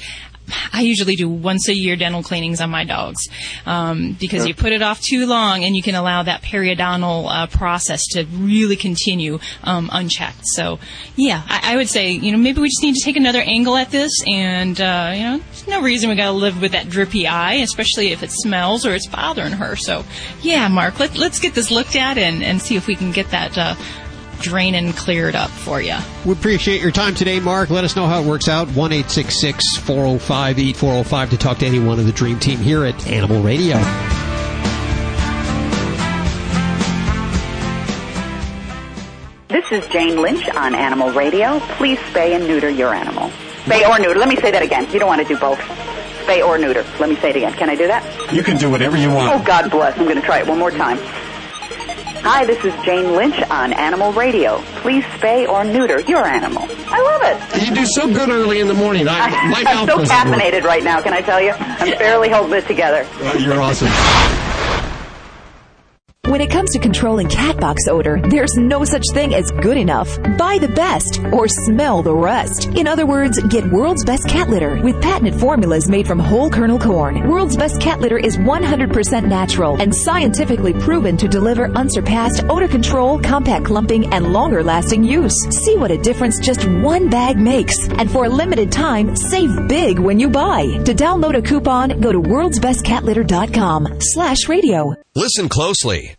I usually do once a year dental cleanings on my dogs um, because you put it off too long and you can allow that periodontal uh, process to really continue um, unchecked. So, yeah, I, I would say you know maybe we just need to take another angle at this, and uh, you know, there's no reason we got to live with that drippy eye, especially if it smells or it's bothering her. So, yeah, Mark, let, let's get this looked at and, and see if we can get that. Uh, drain and cleared up for you. We appreciate your time today, Mark. Let us know how it works out. 1 405 8405 to talk to anyone of the Dream Team here at Animal Radio. This is Jane Lynch on Animal Radio. Please spay and neuter your animal. Spay or neuter. Let me say that again. You don't want to do both. Spay or neuter. Let me say it again. Can I do that? You can do whatever you want. Oh. God bless. I'm going to try it one more time. Hi, this is Jane Lynch on Animal Radio. Please spay or neuter your animal. I love it. You do so good early in the morning. I, my I'm so caffeinated right now, can I tell you? I'm barely holding it together. You're awesome. When it comes to controlling cat box odor, there's no such thing as good enough. Buy the best or smell the rest. In other words, get World's Best Cat Litter with patented formulas made from whole kernel corn. World's Best Cat Litter is 100% natural and scientifically proven to deliver unsurpassed odor control, compact clumping, and longer lasting use. See what a difference just one bag makes. And for a limited time, save big when you buy. To download a coupon, go to worldsbestcatlitter.com slash radio. Listen closely.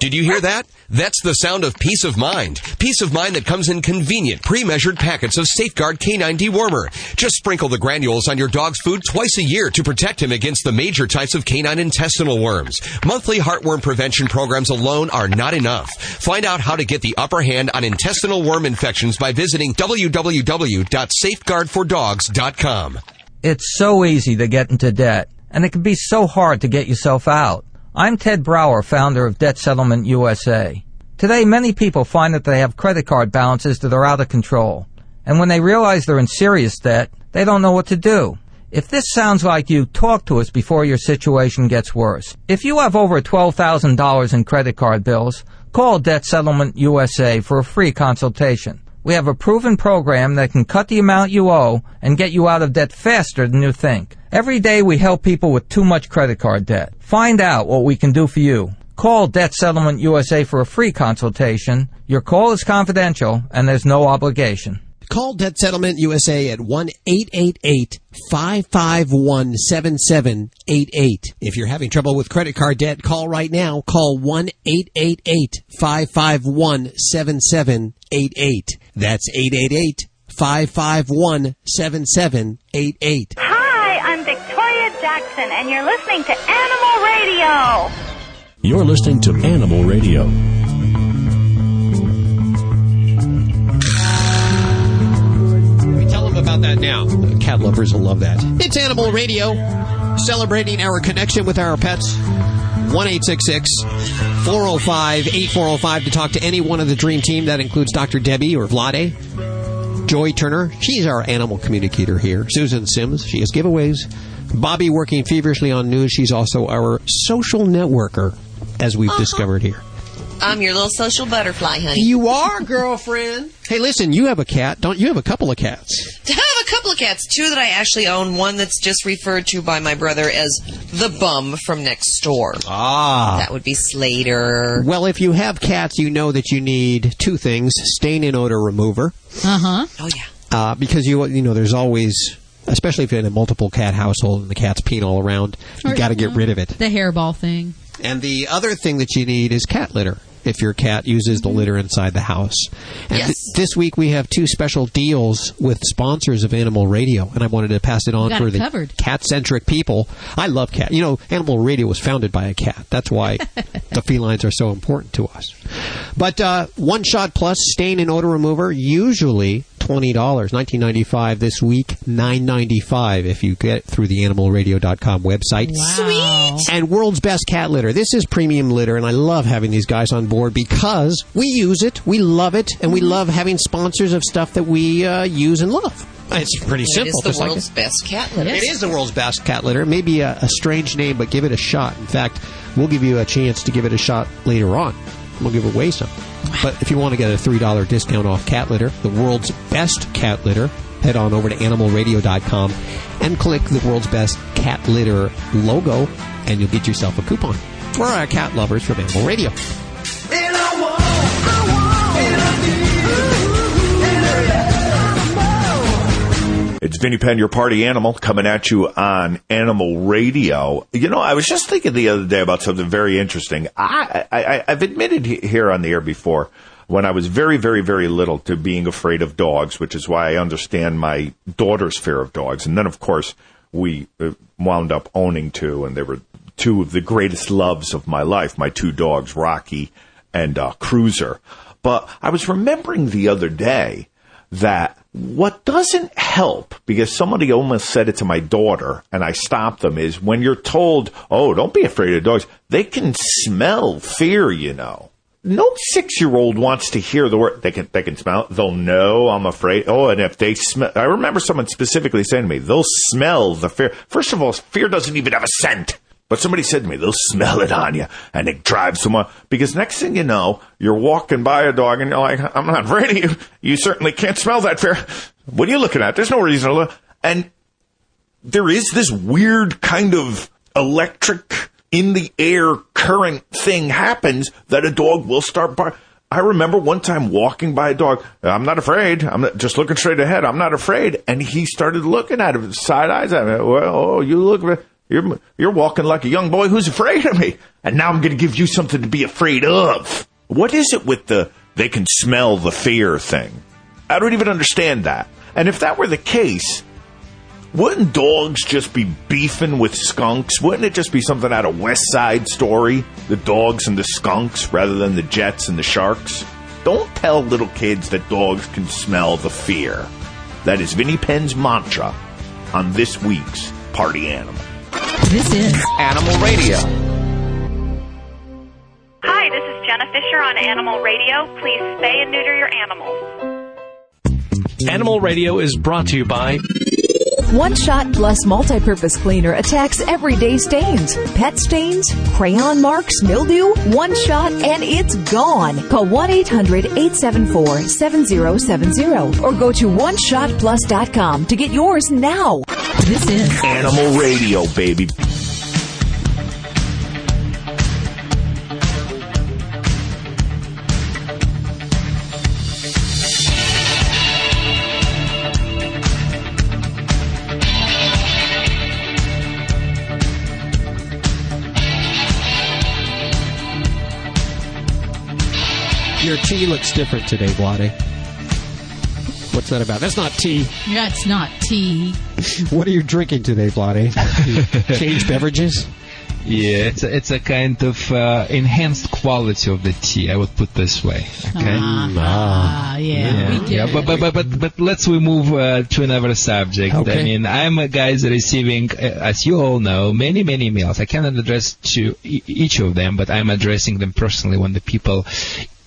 Did you hear that? That's the sound of peace of mind. Peace of mind that comes in convenient, pre-measured packets of Safeguard Canine Dewormer. Just sprinkle the granules on your dog's food twice a year to protect him against the major types of canine intestinal worms. Monthly heartworm prevention programs alone are not enough. Find out how to get the upper hand on intestinal worm infections by visiting www.safeguardfordogs.com. It's so easy to get into debt, and it can be so hard to get yourself out. I'm Ted Brower, founder of Debt Settlement USA. Today, many people find that they have credit card balances that are out of control. And when they realize they're in serious debt, they don't know what to do. If this sounds like you, talk to us before your situation gets worse. If you have over $12,000 in credit card bills, call Debt Settlement USA for a free consultation. We have a proven program that can cut the amount you owe and get you out of debt faster than you think. Every day we help people with too much credit card debt. Find out what we can do for you. Call Debt Settlement USA for a free consultation. Your call is confidential and there's no obligation. Call Debt Settlement USA at 1 888 551 7788. If you're having trouble with credit card debt, call right now. Call 1 888 551 7788. That's 888 551 7788. Hi, I'm Victoria Jackson, and you're listening to Animal Radio. You're listening to Animal Radio. Tell them about that now. Cat lovers will love that. It's Animal Radio, celebrating our connection with our pets. 1 405 8405 to talk to any one of the Dream Team. That includes Dr. Debbie or Vladae. Joy Turner, she's our animal communicator here. Susan Sims, she has giveaways. Bobby working feverishly on news. She's also our social networker, as we've discovered here. I'm your little social butterfly, honey. You are, girlfriend. Hey, listen, you have a cat, don't you? Have a couple of cats. I have a couple of cats, two that I actually own. One that's just referred to by my brother as the bum from next door. Ah. That would be Slater. Well, if you have cats, you know that you need two things: stain and odor remover. Uh huh. Oh yeah. Uh, because you you know there's always, especially if you're in a multiple cat household and the cat's peeing all around, you got to get know, rid of it. The hairball thing. And the other thing that you need is cat litter. If your cat uses the litter inside the house. And th- this week we have two special deals with sponsors of Animal Radio, and I wanted to pass it on for it the covered. cat-centric people. I love cat. You know, Animal Radio was founded by a cat. That's why the felines are so important to us. But uh, One Shot Plus Stain and Odor Remover, usually twenty dollars. Nineteen ninety five this week. Nine ninety five if you get it through the AnimalRadio.com website. Sweet. And world's best cat litter. This is premium litter, and I love having these guys on board because we use it, we love it, and we love having sponsors of stuff that we uh, use and love. It's pretty It simple. It is the just like world's best cat litter. It is the world's best cat litter. Maybe a, a strange name, but give it a shot. In fact, we'll give you a chance to give it a shot later on. We'll give away some. But if you want to get a $3 discount off cat litter, the world's best cat litter, head on over to animalradio.com and click the world's best cat litter logo, and you'll get yourself a coupon for our cat lovers from Animal Radio. It's Vinnie Penn, your party animal, coming at you on Animal Radio. You know, I was just thinking the other day about something very interesting. I, I, I've admitted here on the air before when I was very, very, very little to being afraid of dogs, which is why I understand my daughter's fear of dogs. And then, of course, we uh, wound up owning two, and they were two of the greatest loves of my life, my two dogs, Rocky and uh, Cruiser. But I was remembering the other day that what doesn't help, because somebody almost said it to my daughter, and I stopped them, is when you're told, oh, don't be afraid of dogs, they can smell fear, you know. No six year old wants to hear the word. They can, they can smell. They'll know I'm afraid. Oh, and if they smell, I remember someone specifically saying to me, they'll smell the fear. First of all, fear doesn't even have a scent. But somebody said to me, they'll smell it on you and it drives them someone. Because next thing you know, you're walking by a dog and you're like, I'm not afraid you. Certainly can't smell that fear. What are you looking at? There's no reason to look. And there is this weird kind of electric in the air current thing happens that a dog will start barking. I remember one time walking by a dog. I'm not afraid. I'm not, just looking straight ahead. I'm not afraid. And he started looking at him, side eyes at me. Well, oh, you look, you're, you're walking like a young boy who's afraid of me. And now I'm going to give you something to be afraid of. What is it with the, they can smell the fear thing? I don't even understand that. And if that were the case, wouldn't dogs just be beefing with skunks? Wouldn't it just be something out of West Side Story? The dogs and the skunks rather than the jets and the sharks? Don't tell little kids that dogs can smell the fear. That is Vinnie Penn's mantra on this week's Party Animal. This is Animal Radio. Hi, this is Jenna Fischer on Animal Radio. Please spay and neuter your animals. Animal Radio is brought to you by One Shot Plus Multi-Purpose Cleaner attacks everyday stains, pet stains, crayon marks, mildew. One shot and it's gone. Call 1-800-874-7070 or go to oneshotplus.com to get yours now. This is Animal Radio, baby. Your tea looks different today, Vladae. What's that about? That's not tea. That's not tea. What are you drinking today, Vladae? Change beverages? Yeah, it's a, it's a kind of uh, enhanced quality of the tea. I would put this way. Okay. Ah, yeah, we get yeah, it. but, but but but but let's we move uh, to another subject. Okay. I mean, I'm a guys receiving, uh, as you all know, many many emails. I cannot address to e- each of them, but I'm addressing them personally when the people.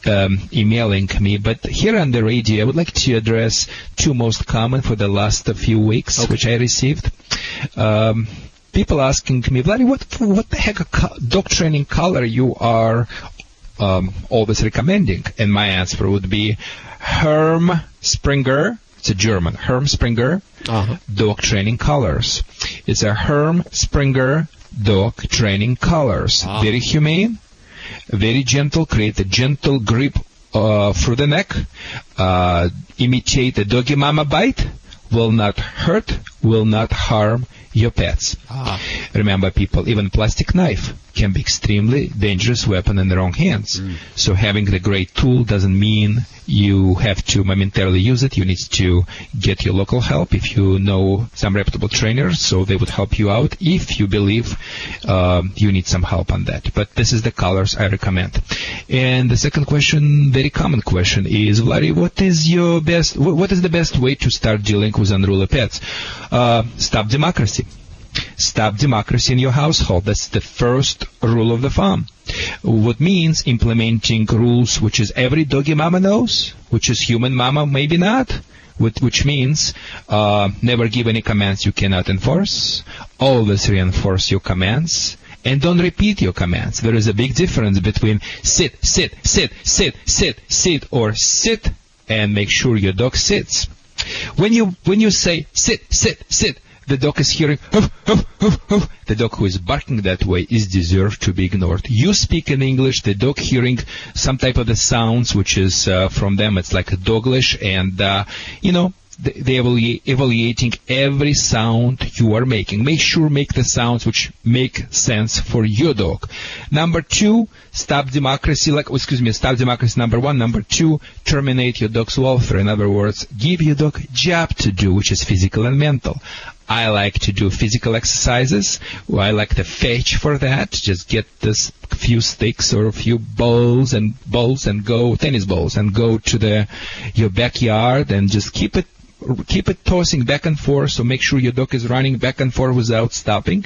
Um, emailing me, but here on the radio, I would like to address two most common for the last few weeks, which I received. Um, people asking me, Vladdy, what what the heck a co- dog training color you are um, always recommending? And my answer would be Herm Sprenger. It's a German Herm Sprenger dog training colors. It's a Herm Sprenger dog training colors. Very humane, very gentle. Create a gentle grip uh, through the neck. Uh, imitate a doggy mama bite. Will not hurt will not harm your pets. Remember, people, even plastic knife can be extremely dangerous weapon in the wrong hands. So having the great tool doesn't mean you have to momentarily use it. You need to get your local help if you know some reputable trainers, so they would help you out if you believe um, you need some help on that. But this is the colors I recommend. And the second question, very common question, is Vladi, what is your best? wh- What is the best way to start dealing with unruly pets? Uh, stop democracy. Stop democracy in your household. That's the first rule of the farm. What means implementing rules which is every doggy mama knows, which is human mama maybe not, which, means uh, never give any commands you cannot enforce, always reinforce your commands, and don't repeat your commands. There is a big difference between sit, sit, sit, sit, sit, sit, or sit, and make sure your dog sits. When you when you say sit, sit, sit, the dog is hearing "Huff, huff, huff, huff." the dog who is barking that way is deserved to be ignored. You speak in English, the dog hearing some type of the sounds which is uh, from them, it's like a doglish, and uh, you know they evaluate, evaluating every sound you are making. Make sure make the sounds which make sense for your dog. Number two, stop democracy. Like oh, excuse me, stop democracy. Number one. Number two, terminate your dog's welfare. In other words, give your dog job to do, which is physical and mental. I like to do physical exercises. I like to fetch for that. Just get this few sticks or a few balls and balls and go tennis balls and go to the your backyard and just keep it keep it tossing back and forth. So make sure your dog is running back and forth without stopping.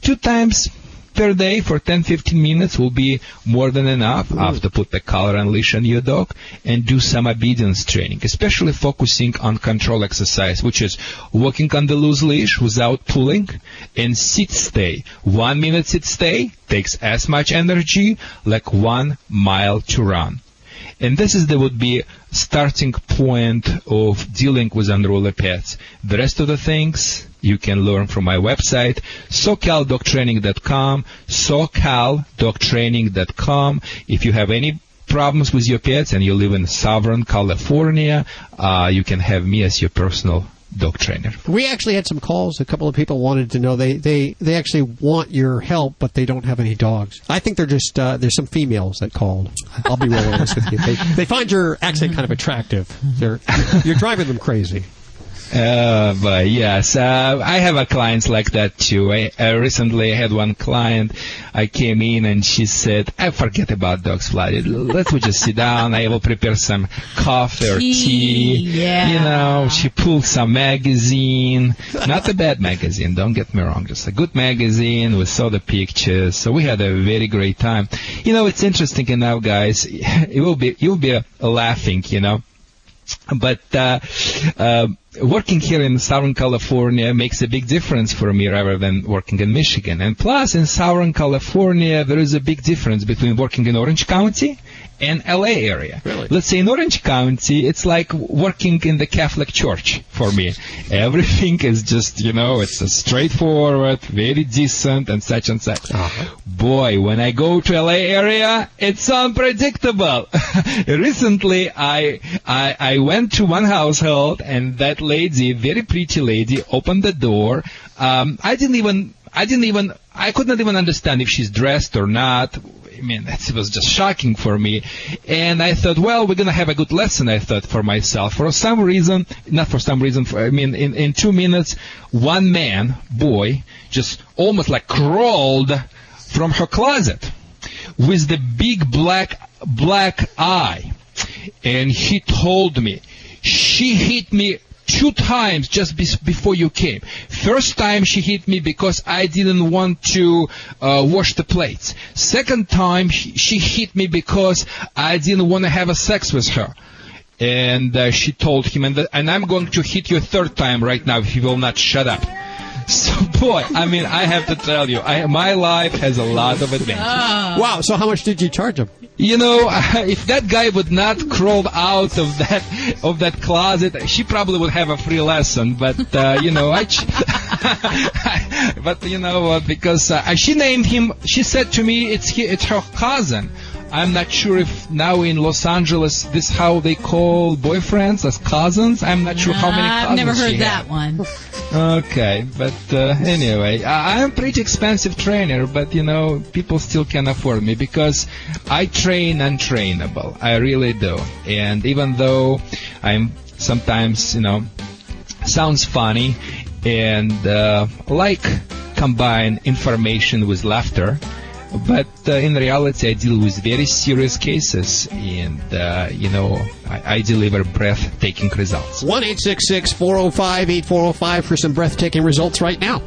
Two times per day for 10-15 minutes will be more than enough after put the collar and leash on your dog and do some obedience training, especially focusing on control exercise, which is walking on the loose leash without pulling and sit stay. One minute sit stay takes as much energy like one mile to run. And this is the would be starting point of dealing with unruly pets. The rest of the things you can learn from my website, socaldogtraining.com, socaldogtraining.com. If you have any problems with your pets and you live in Southern California, uh, you can have me as your personal dog trainer. We actually had some calls. A couple of people wanted to know they they they actually want your help, but they don't have any dogs. I think they're just uh, there's some females that called. I'll be real honest with you. They they find your accent kind of attractive. They're you're driving them crazy. Uh, but yes, uh, I have a clients like that too. I, I recently had one client. I came in and she said, "I forget about dogs, Vlad. Let's we just sit down. I will prepare some coffee or tea. yeah. You know." She pulled some magazine, not a bad magazine. Don't get me wrong, just a good magazine. We saw the pictures, so we had a very great time. You know, it's interesting enough, guys. It will be you'll be uh, laughing. You know. But uh, uh, working here in Southern California makes a big difference for me rather than working in Michigan. And plus, in Southern California, there is a big difference between working in Orange County and LA area. Really? Let's say in Orange County, it's like working in the Catholic Church for me. Everything is just, you know, it's a straightforward, very decent, and such and such. Boy, when I go to LA area, it's unpredictable. Recently, I, I I went to one household, and that lady, very pretty lady, opened the door. Um, I didn't even I didn't even I could not even understand if she's dressed or not. I mean, that was just shocking for me. And I thought, well, we're going to have a good lesson, I thought, for myself. For some reason, not for some reason, for, I mean, in, in two minutes, one man, boy, just almost like crawled from her closet with the big black, black eye. And he told me, she hit me two times just be- before you came. First time she hit me because I didn't want to uh, wash the plates. Second time she, hit me because I didn't want to have a sex with her. And uh, she told him, and, and I'm going to hit you a third time right now if you will not shut up. So, boy, I mean, I have to tell you, I, my life has a lot of adventures. Wow. So how much did you charge him? You know, if that guy would not crawl out of that of that closet, she probably would have a free lesson. But uh, you know, I. Ch- but you know, uh, because uh, she named him, she said to me, "It's he, it's her cousin." I'm not sure if now in Los Angeles this how they call boyfriends as cousins. I'm not sure how many cousins. I've never heard that had. one. Okay, but uh, anyway, I- I'm pretty expensive trainer, but you know, people still can afford me because I train untrainable. I really do. And even though I'm sometimes, you know, sounds funny and uh, like combine information with laughter, but uh, in reality, I deal with very serious cases, and uh, you know, I, I deliver breathtaking results. 1 405 8405 for some breathtaking results right now.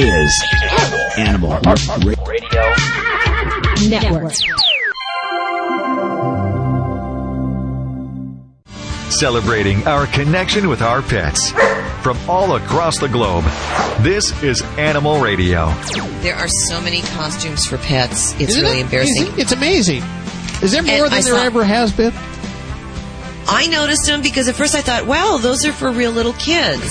Is Animal Radio Network. Celebrating our connection with our pets. From all across the globe, this is Animal Radio. There are so many costumes for pets. It's Isn't really it? embarrassing. It's amazing. Is there more And than I there saw- ever has been? I noticed them because at first I thought, wow, those are for real little kids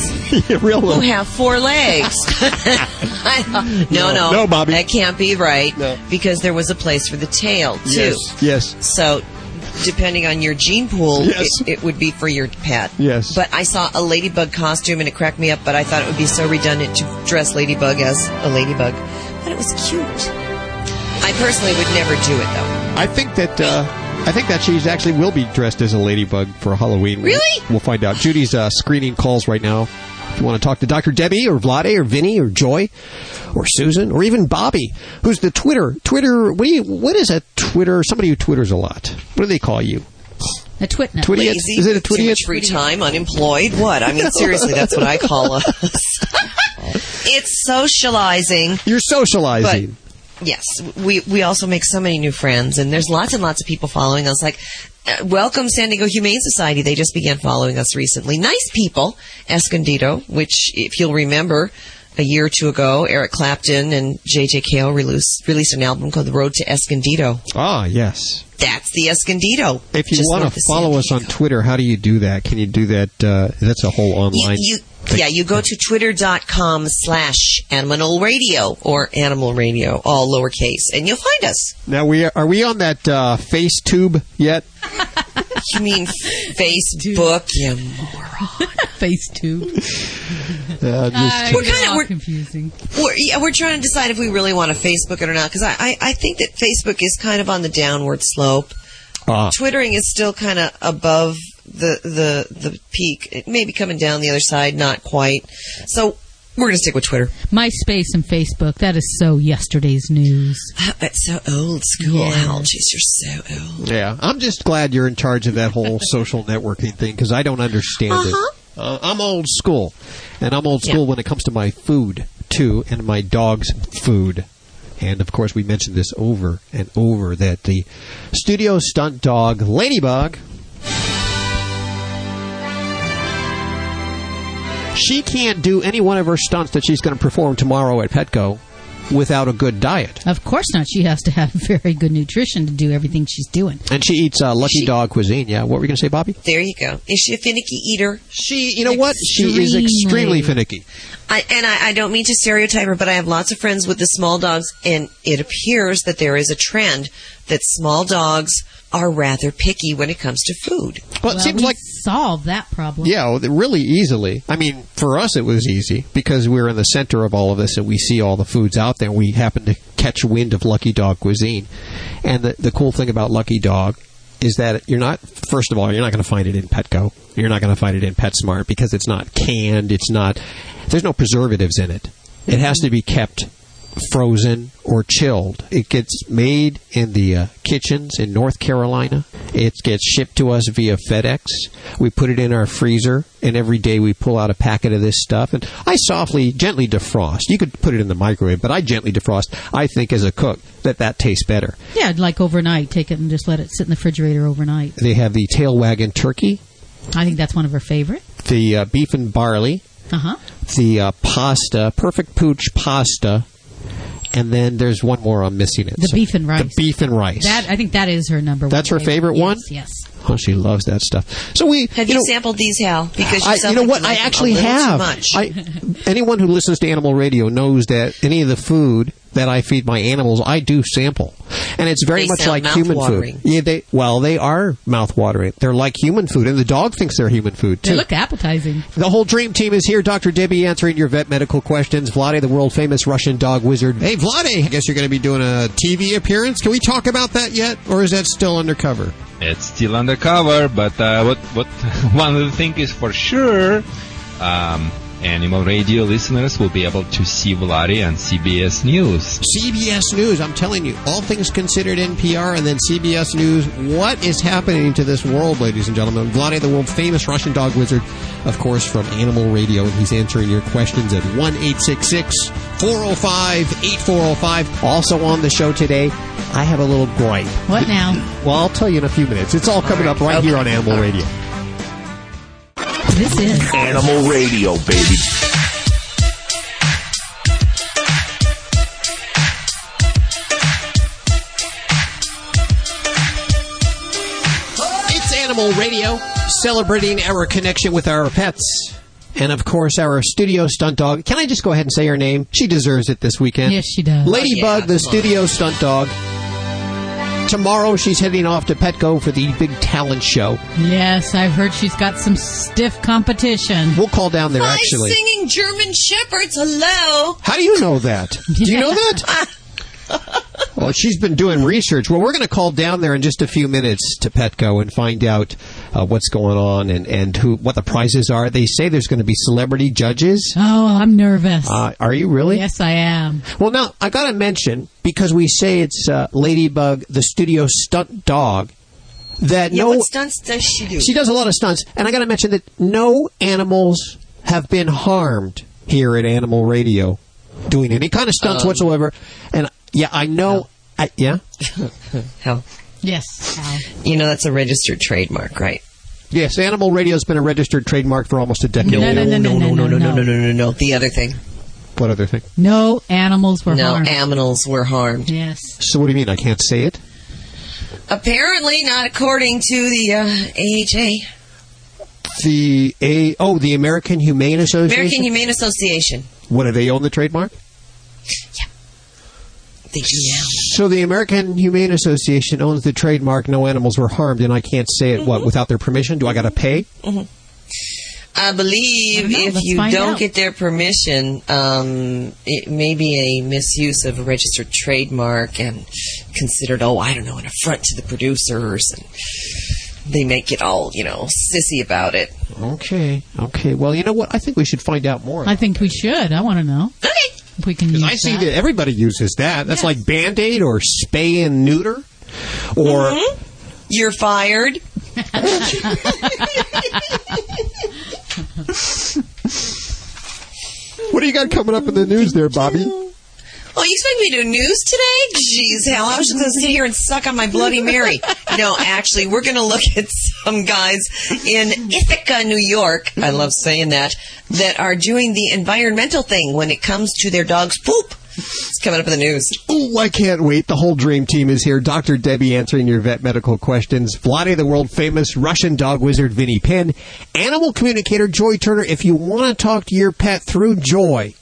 real who have four legs. Thought, no, no, No, Bobby. that can't be right because there was a place for the tail too. Yes. Yes. So, depending on your gene pool, Yes. it, it would be for your pet. Yes. But I saw a ladybug costume and it cracked me up. But I thought it would be so redundant to dress ladybug as a ladybug. But it was cute. I personally would never do it though. I think that uh, I think that she actually will be dressed as a ladybug for Halloween. Really? We'll, we'll find out. Judy's uh, screening calls right now. If you want to talk to Dr. Debbie or Vladae or Vinnie or Joy or Susan or even Bobby, who's the Twitter Twitter. What do you? What is a Twitter? Somebody who twitters a lot. What do they call you? A twitnut. Twitty- Lazy, Is it a too much free time, unemployed? What? I mean, seriously, that's what I call us. it's socializing. You're socializing. Yes, we we also make so many new friends, and there's lots and lots of people following us. Like, uh, welcome San Diego Humane Society. They just began following us recently. Nice people, Escondido, which if you'll remember. A year or two ago, Eric Clapton and J.J. Cale released, released an album called The Road to Escondido. Ah, yes. That's the Escondido. If you want to follow us on Twitter, how do you do that? Can you do that? Uh, that's a whole online. You, yeah, you go to twitter.com slash animal radio or animal radio, all lowercase, and you'll find us. now we are, are we on that uh, face tube yet? You mean Facebook, you moron. Face tube. Uh, just We're kind of we're, confusing. we're, yeah, we're trying to decide if we really want to Facebook it or not because I, I, I think that Facebook is kind of on the downward slope. Ah. Twittering is still kind of above the, the the peak. It may be coming down the other side, not quite. So we're going to stick with Twitter. MySpace and Facebook. That is so yesterday's news. That's so old school, Yes. Algies. You're so old. Yeah, I'm just glad you're in charge of that whole social networking thing because I don't understand Uh-huh. it. Uh, I'm old school, and I'm old school when it comes to my food too, and my dog's food. And of course, we mentioned this over and over that the studio stunt dog Ladybug, she can't do any one of her stunts that she's going to perform tomorrow at Petco without a good diet. Of course not. She has to have very good nutrition to do everything she's doing. And she eats uh, Lucky Dog cuisine. Yeah, what were you going to say, Bobby? There you go. Is she a finicky eater? She, you know what? She is extremely finicky. I, and I, I don't mean to stereotype her, but I have lots of friends with the small dogs, and it appears that there is a trend that small dogs are rather picky when it comes to food. Well, it seems we like solve that problem. Yeah, really easily. I mean, for us, it was easy because we're in the center of all of this and we see all the foods out there. We happen to catch wind of Lucky Dog cuisine. And the, the cool thing about Lucky Dog is that you're not, first of all, you're not going to find it in Petco. You're not going to find it in PetSmart because it's not canned. It's not, there's no preservatives in it. It has to be kept frozen or chilled. It gets made in the uh, kitchens in North Carolina. It gets shipped to us via FedEx. We put it in our freezer, and every day we pull out a packet of this stuff. And I softly, gently defrost. You could put it in the microwave, but I gently defrost. I think as a cook that that tastes better. Yeah, like overnight. Take it and just let it sit in the refrigerator overnight. They have the tail wagon turkey, I think that's one of her favorite. the uh, beef and barley, Uh huh. the uh, pasta, perfect pooch pasta, and then there's one more I'm missing it. The So- beef and rice. The beef and rice. That I think that is her number. One. That's one her favorite yes, one? Yes. Oh, she loves that stuff. So we Have you you, know, sampled these, Hal? Because you, I, you know like what? I like them a actually little too have. much. I, anyone who listens to animal radio knows that any of the food that I feed my animals, I do sample, and it's very They much like human mouth-watering. food. Yeah, they well, they are mouth watering. They're like human food, and the dog thinks they're human food too. They look appetizing. The whole dream team is here. Dr. Debbie answering your vet medical questions. Vladae, the world famous Russian dog wizard. Hey, Vladae, I guess you're going to be doing a TV appearance. Can we talk about that yet, or is that still undercover? It's still undercover, but uh, what what one of the things is for sure, um, Animal Radio listeners will be able to see Vladi on CBS News. CBS News, I'm telling you, all things considered NPR and then CBS News. What is happening to this world, ladies and gentlemen? Vladae, the world famous Russian dog wizard, of course, from Animal Radio, and he's answering your questions at 1 405 8405. Also on the show today, I have a little gripe. What now? Well, I'll tell you in a few minutes. It's all coming up right here on Animal Radio. This is Animal Radio, baby. It's Animal Radio, celebrating our connection with our pets. And of course, our studio stunt dog. Can I just go ahead and say her name? She deserves it this weekend. Yes, she does. Ladybug, oh, the studio stunt dog. Tomorrow, she's heading off to Petco for the big talent show. Yes, I've heard she's got some stiff competition. We'll call down there, My actually. singing German shepherds. Hello. How do you know that? Do you know that? Well, she's been doing research. Well, we're going to call down there in just a few minutes to Petco and find out uh, what's going on and, and who what the prizes are. They say there's going to be celebrity judges. Oh, I'm nervous. Uh, are you really? Yes, I am. Well, now I got to mention because we say it's uh, Ladybug, the studio stunt dog. That Yeah, no, what stunts does she do? she does a lot of stunts, and I got to mention that no animals have been harmed here at Animal Radio doing any kind of stunts Um, whatsoever. And yeah, I know. I, yeah, Hal. Yes. Al. You know that's a registered trademark, right? yes. Animal Radio has been a registered trademark for almost a decade. No, no, no, no, no, no, no, no, no, no, no. The other thing. What other thing? No animals were harmed. no, harmed. animals were harmed. yes. So what do you mean? I can't say it. Apparently, not according to the uh, AHA, The a oh the American Humane Association. American Humane Association. what do they own the trademark? They do now. So the American Humane Association owns the trademark "No animals were harmed," and I can't say it Mm-hmm. what without their permission. Do I got to pay? I believe I know. if Let's you don't out. get their permission, um, it may be a misuse of a registered trademark and considered, oh, I don't know, an affront to the producers, and they may get all, you know, sissy about it. Okay, okay. Well, you know what? I think we should find out more. I think we should. I want to know. Okay. If we can use I see that. that everybody uses that. That's like Band Aid or spay and neuter, or Mm-hmm. You're fired. what do you got coming up in the news there, Bobby? Oh, you expect me to do news today? Jeez, hell, I was just going to sit here and suck on my Bloody Mary. no, actually, we're going to look at some guys in Ithaca, New York. I love saying that. That are doing the environmental thing when it comes to their dog's poop. It's coming up in the news. Oh, I can't wait. The whole dream team is here. Dr. Debbie answering your vet medical questions. Vladae, the world famous Russian dog wizard Vinnie Penn. Animal communicator Joy Turner. If you want to talk to your pet through Joy,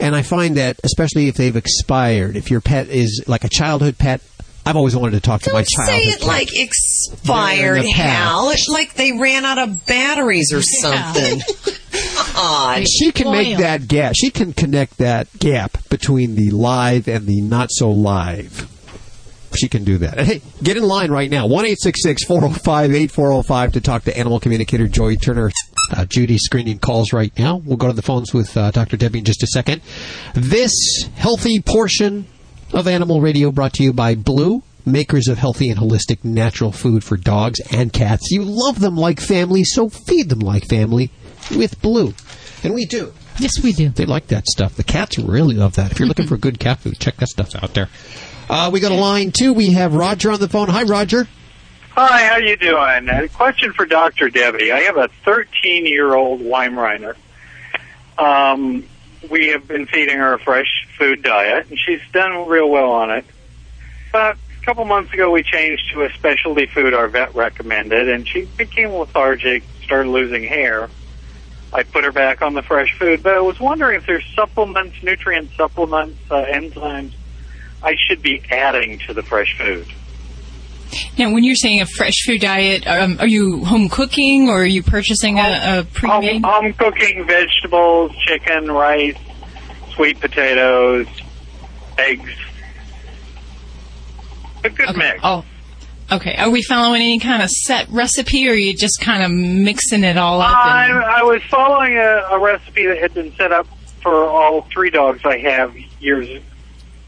and I find that, especially if they've expired, if your pet is like a childhood pet, I've always wanted to talk to my Don't childhood say it pet. like expired, in. Hal. It's like they ran out of batteries or something. God. She can make that gap. She can connect that gap between the live and the not so live. She can do that. Hey, get in line right now. 1 405 8405 to talk to animal communicator Joy Turner. Uh, Judy's screening calls right now. We'll go to the phones with uh, Dr. Debbie in just a second. This healthy portion of Animal Radio brought to you by Blue, makers of healthy and holistic natural food for dogs and cats. You love them like family, so feed them like family with Blue. And we do. Yes, we do. They like that stuff. The cats really love that. If you're looking for good cat food, check that stuff out there. Uh, we go to line two. We have Roger on the phone. Hi, Roger. Hi, how you doing? A question for Dr. Debbie. I have a 13-year-old Weimaraner. Um, we have been feeding her a fresh food diet, and she's done real well on it. But a couple months ago, we changed to a specialty food our vet recommended, and she became lethargic, started losing hair. I put her back on the fresh food, but I was wondering if there's supplements, nutrient supplements, uh, enzymes I should be adding to the fresh food. Now, when you're saying a fresh food diet, um, are you home cooking or are you purchasing a, a pre-made? I'm, I'm cooking vegetables, chicken, rice, sweet potatoes, eggs. A good mix. Oh, okay. Are we following any kind of set recipe, or are you just kind of mixing it all up? I, I was following a, a recipe that had been set up for all three dogs I have years,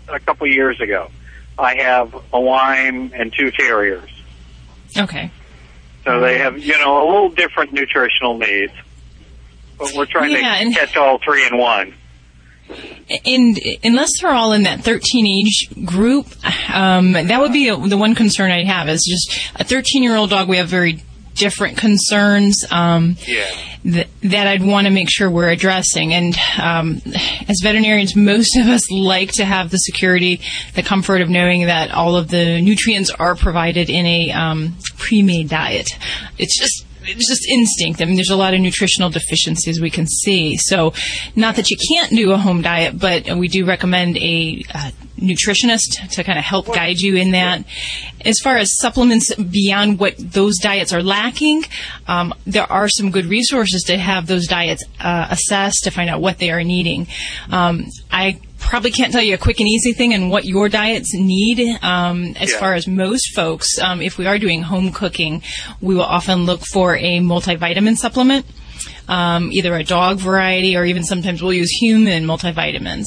a couple years ago. I have a Lyme and two terriers, okay. so they have you know a little different nutritional needs. But we're trying Yeah, to catch all three in one. And unless they're all in that 13 age group, um, that would be a, the one concern I'd have is just a 13 year old dog. We have very different concerns. Um, Yeah. th- that I'd want to make sure we're addressing. And um, as veterinarians, most of us like to have the security, the comfort of knowing that all of the nutrients are provided in a um, pre-made diet. It's just it's just instinct. I mean, there's a lot of nutritional deficiencies we can see. So, not that you can't do a home diet, but we do recommend a uh, nutritionist to kind of help guide you in that. As far as supplements beyond what those diets are lacking, um, there are some good resources to have those diets uh, assessed to find out what they are needing. Um, I probably can't tell you a quick and easy thing and what your diets need. Um, as Yeah. far as most folks, um, if we are doing home cooking, we will often look for a multivitamin supplement. Um, either a dog variety or even sometimes we'll use human multivitamins.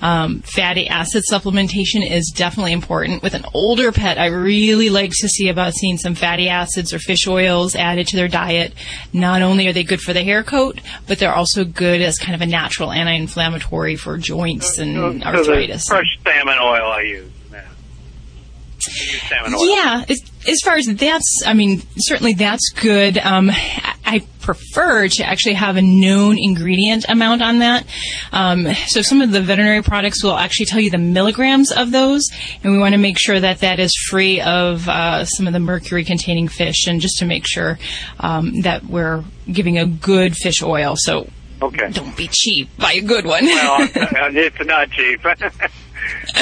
Um, fatty acid supplementation is definitely important. With an older pet, I really like to see about seeing some fatty acids or fish oils added to their diet. Not only are they good for the hair coat, but they're also good as kind of a natural anti-inflammatory for joints and So arthritis. fresh salmon oil I use. Yeah. I use salmon oil. Yeah, as, far as that's, I mean, certainly that's good. Um, I I prefer to actually have a known ingredient amount on that. Um, so some of the veterinary products will actually tell you the milligrams of those, and we want to make sure that that is free of uh, some of the mercury-containing fish, and just to make sure um, that we're giving a good fish oil. So Okay. don't be cheap. Buy a good one. well, it's not cheap.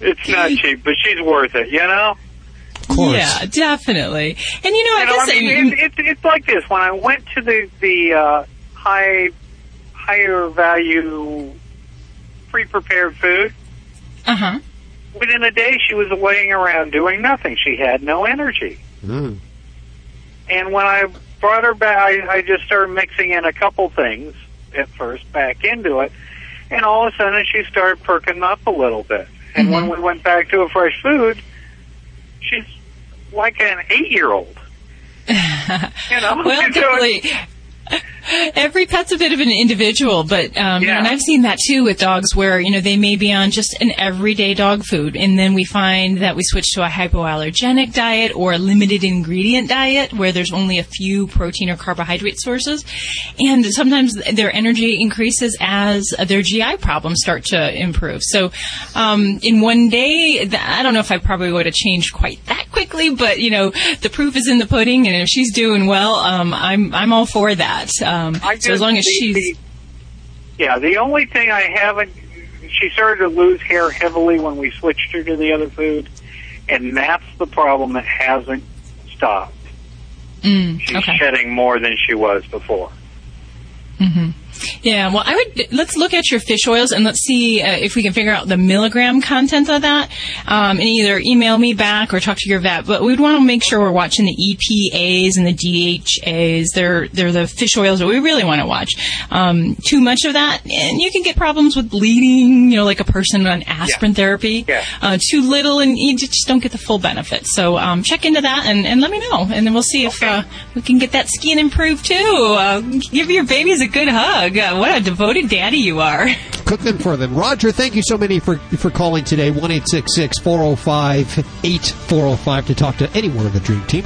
it's not cheap, but she's worth it, you know? Yeah, definitely. And you know, I You know, guess I mean, it, it, it's like this. When I went to the the uh, high higher value pre-prepared food, uh huh. within a day she was laying around doing nothing. She had no energy. Mm. And when I brought her back, I, I just started mixing in a couple things at first back into it, and all of a sudden she started perking up a little bit. And when we went back to a fresh food, she's like an eight-year-old. you know, well, definitely. Every pet's a bit of an individual, but um, know, and I've seen that too with dogs where you know they may be on just an everyday dog food, and then we find that we switch to a hypoallergenic diet or a limited ingredient diet where there's only a few protein or carbohydrate sources, and sometimes their energy increases as their GI problems start to improve. So, um, in one day, I don't know if I probably would have changed quite that quickly, but you know, the proof is in the pudding, and if she's doing well, um, I'm I'm all for that. Um, so as long as she's the- yeah, the only thing I haven't, she started to lose hair heavily when we switched her to the other food, and that's the problem that hasn't stopped. mm, She's okay. shedding more than she was before. hmm Yeah, well, I would let's look at your fish oils and let's see uh, if we can figure out the milligram content of that, um, and either email me back or talk to your vet. But we'd want to make sure we're watching the EPAs and the DHAs. They're they're the fish oils that we really want to watch. Um, too much of that, and you can get problems with bleeding. You know, like a person on aspirin therapy. Yeah. Uh, too little, and you just don't get the full benefit. So um, check into that and, and let me know, and then we'll see if uh, we can get that skin improved too. Uh, give your babies a good hug. Uh, what a devoted daddy you are. Cooking for them. Roger, thank you so many for for calling today. One eight six six four zero five eight four zero five to talk to any one of the Dream Team.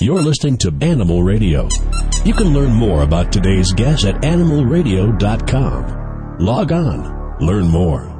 You're listening to Animal Radio. You can learn more about today's guest at animalradio.com. Log on, learn more.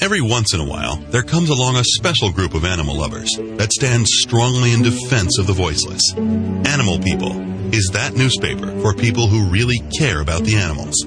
Every once in a while, there comes along a special group of animal lovers that stands strongly in defense of the voiceless. Animal People is that newspaper for people who really care about the animals.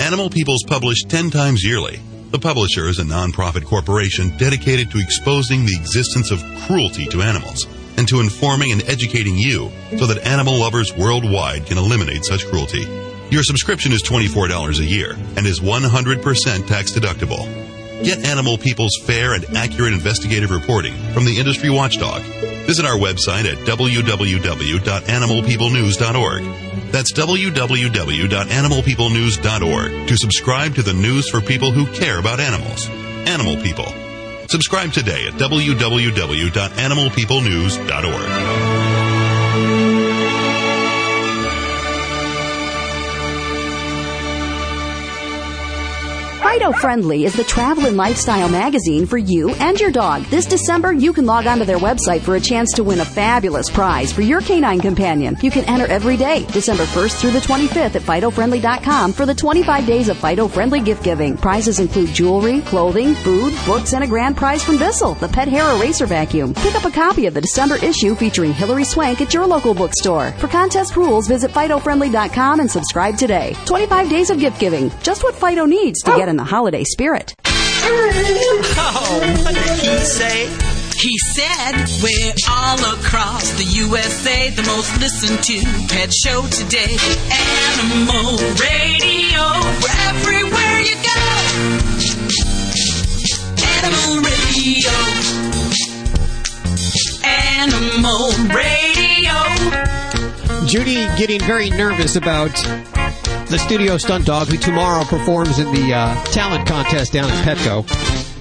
Animal People's published 10 times yearly. The publisher is a nonprofit corporation dedicated to exposing the existence of cruelty to animals and to informing and educating you so that animal lovers worldwide can eliminate such cruelty. Your subscription is $24 a year and is 100% tax deductible. Get Animal People's fair and accurate investigative reporting from the industry watchdog. Visit our website at www.animalpeoplenews.org. That's www.animalpeoplenews.org to subscribe to the news for people who care about animals. Animal People. Subscribe today at www.animalpeoplenews.org. Fido Friendly is the travel and lifestyle magazine for you and your dog. This December, you can log on to their website for a chance to win a fabulous prize for your canine companion. You can enter every day, December 1st through the 25th at FidoFriendly.com for the 25 days of Fido Friendly gift giving. Prizes include jewelry, clothing, food, books, and a grand prize from Bissell, the pet hair eraser vacuum. Pick up a copy of the December issue featuring Hilary Swank at your local bookstore. For contest rules, visit FidoFriendly.com and subscribe today. 25 days of gift giving. Just what Fido needs to get in the holiday spirit. Oh, what did he say? He said, We're all across the USA, the most listened to pet show today. Animal Radio, we're everywhere you go. Animal Radio. Animal Radio. Judy getting very nervous about the studio stunt dog who tomorrow performs in the uh, talent contest down at Petco.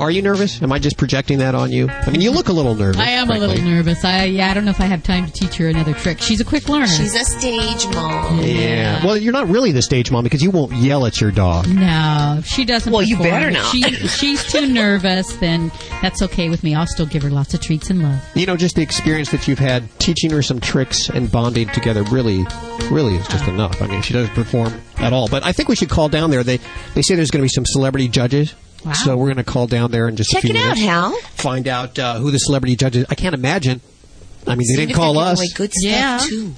Are you nervous? Am I just projecting that on you? I mean, you look a little nervous. I am frankly. a little nervous. I yeah, I don't know if I have time to teach her another trick. She's a quick learner. She's a stage mom. Yeah. Well, you're not really the stage mom because you won't yell at your dog. No, she doesn't. Well, you better not. She, she's too nervous. Then that's okay with me. I'll still give her lots of treats and love. You know, just the experience that you've had teaching her some tricks and bonding together really, really is just enough. I mean, she doesn't perform at all. But I think we should call down there. They they say there's going to be some celebrity judges. Wow. So we're going to call down there in just Check a few it out. Hal. Find out uh, who the celebrity judges. I can't imagine. I mean, they didn't call us. good stuff Yeah. too.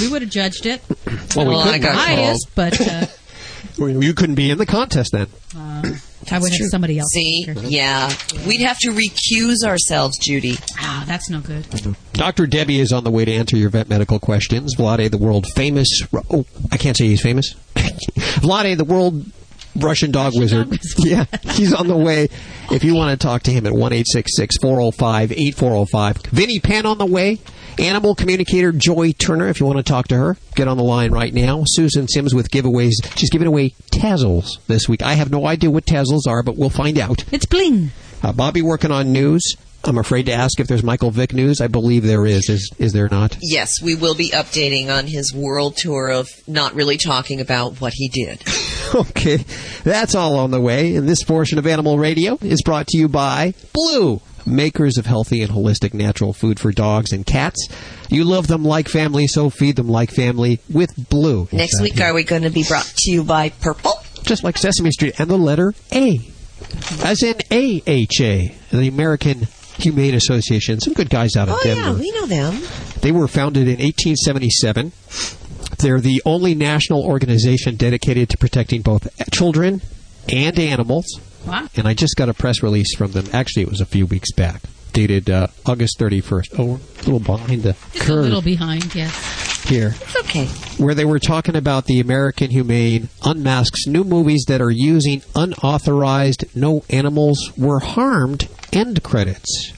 We would have judged it. Well, we Well, couldn't. I got biased, but uh, Well, you couldn't be in the contest then. uh, I would have somebody else. See? Yeah. We'd have to recuse ourselves, Judy. Ah, that's no good. Dr. Debbie is on the way to answer your vet medical questions. Vladae, the world famous. Oh, I can't say he's famous. Vladae, the world Russian dog wizard. yeah, he's on the way. If you want to talk to him at 1 405 8405. Vinnie Penn on the way. Animal communicator Joy Turner, if you want to talk to her, get on the line right now. Susan Sims with giveaways. She's giving away tassels this week. I have no idea what tassels are, but we'll find out. It's bling. Uh, Bobby working on news. I'm afraid to ask if there's Michael Vick news. I believe there is. Is is there not? Yes, we will be updating on his world tour of not really talking about what he did. okay, that's all on the way. And this portion of Animal Radio is brought to you by Blue, makers of healthy and holistic natural food for dogs and cats. You love them like family, so feed them like family with Blue. Next week, are we going to be brought to you by Purple? Just like Sesame Street and the letter A, as in AHA, the American Humane Association. Some good guys out of Oh, Denver. yeah, we know them. They were founded in 1877. They're the only national organization dedicated to protecting both children and animals. Wow. And I just got a press release from them. Actually, it was a few weeks back, dated uh, August 31st. Oh, a little behind the Just a little behind, yes. here. It's okay. Where they were talking about the American Humane unmasks new movies that are using unauthorized no animals were harmed end credits.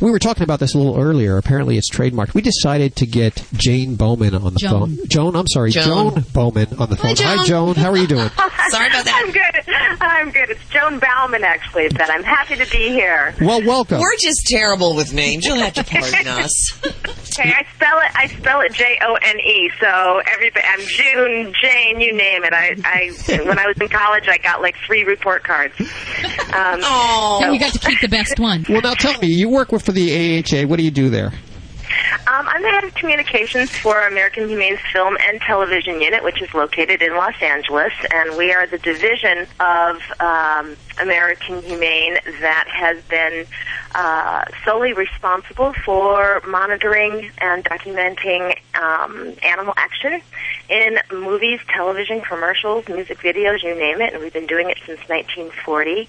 We were talking about this a little earlier. Apparently, it's trademarked. We decided to get Jane Bowman on the Jone. phone. Jone, I'm sorry, Jone. Jone Bowman on the phone. Jone. Hi, Jone. How are you doing? Sorry about that. I'm good. I'm good. It's Jone Bowman, actually, but I'm happy to be here. Well, welcome. We're just terrible with names. You'll have to pardon us. Okay, I spell it. I spell it J O N E. So everybody, I'm June, Jane, you name it. I, I, when I was in college, I got like three report cards. Um, And you got to keep the best one. Well, now tell me, you work with for the AHA. What do you do there? Um, I'm the head of communications for American Humane's Film and Television Unit, which is located in Los Angeles, and we are the division of um, American Humane that has been uh, solely responsible for monitoring and documenting um, animal action in movies, television, commercials, music videos, you name it, and we've been doing it since 1940.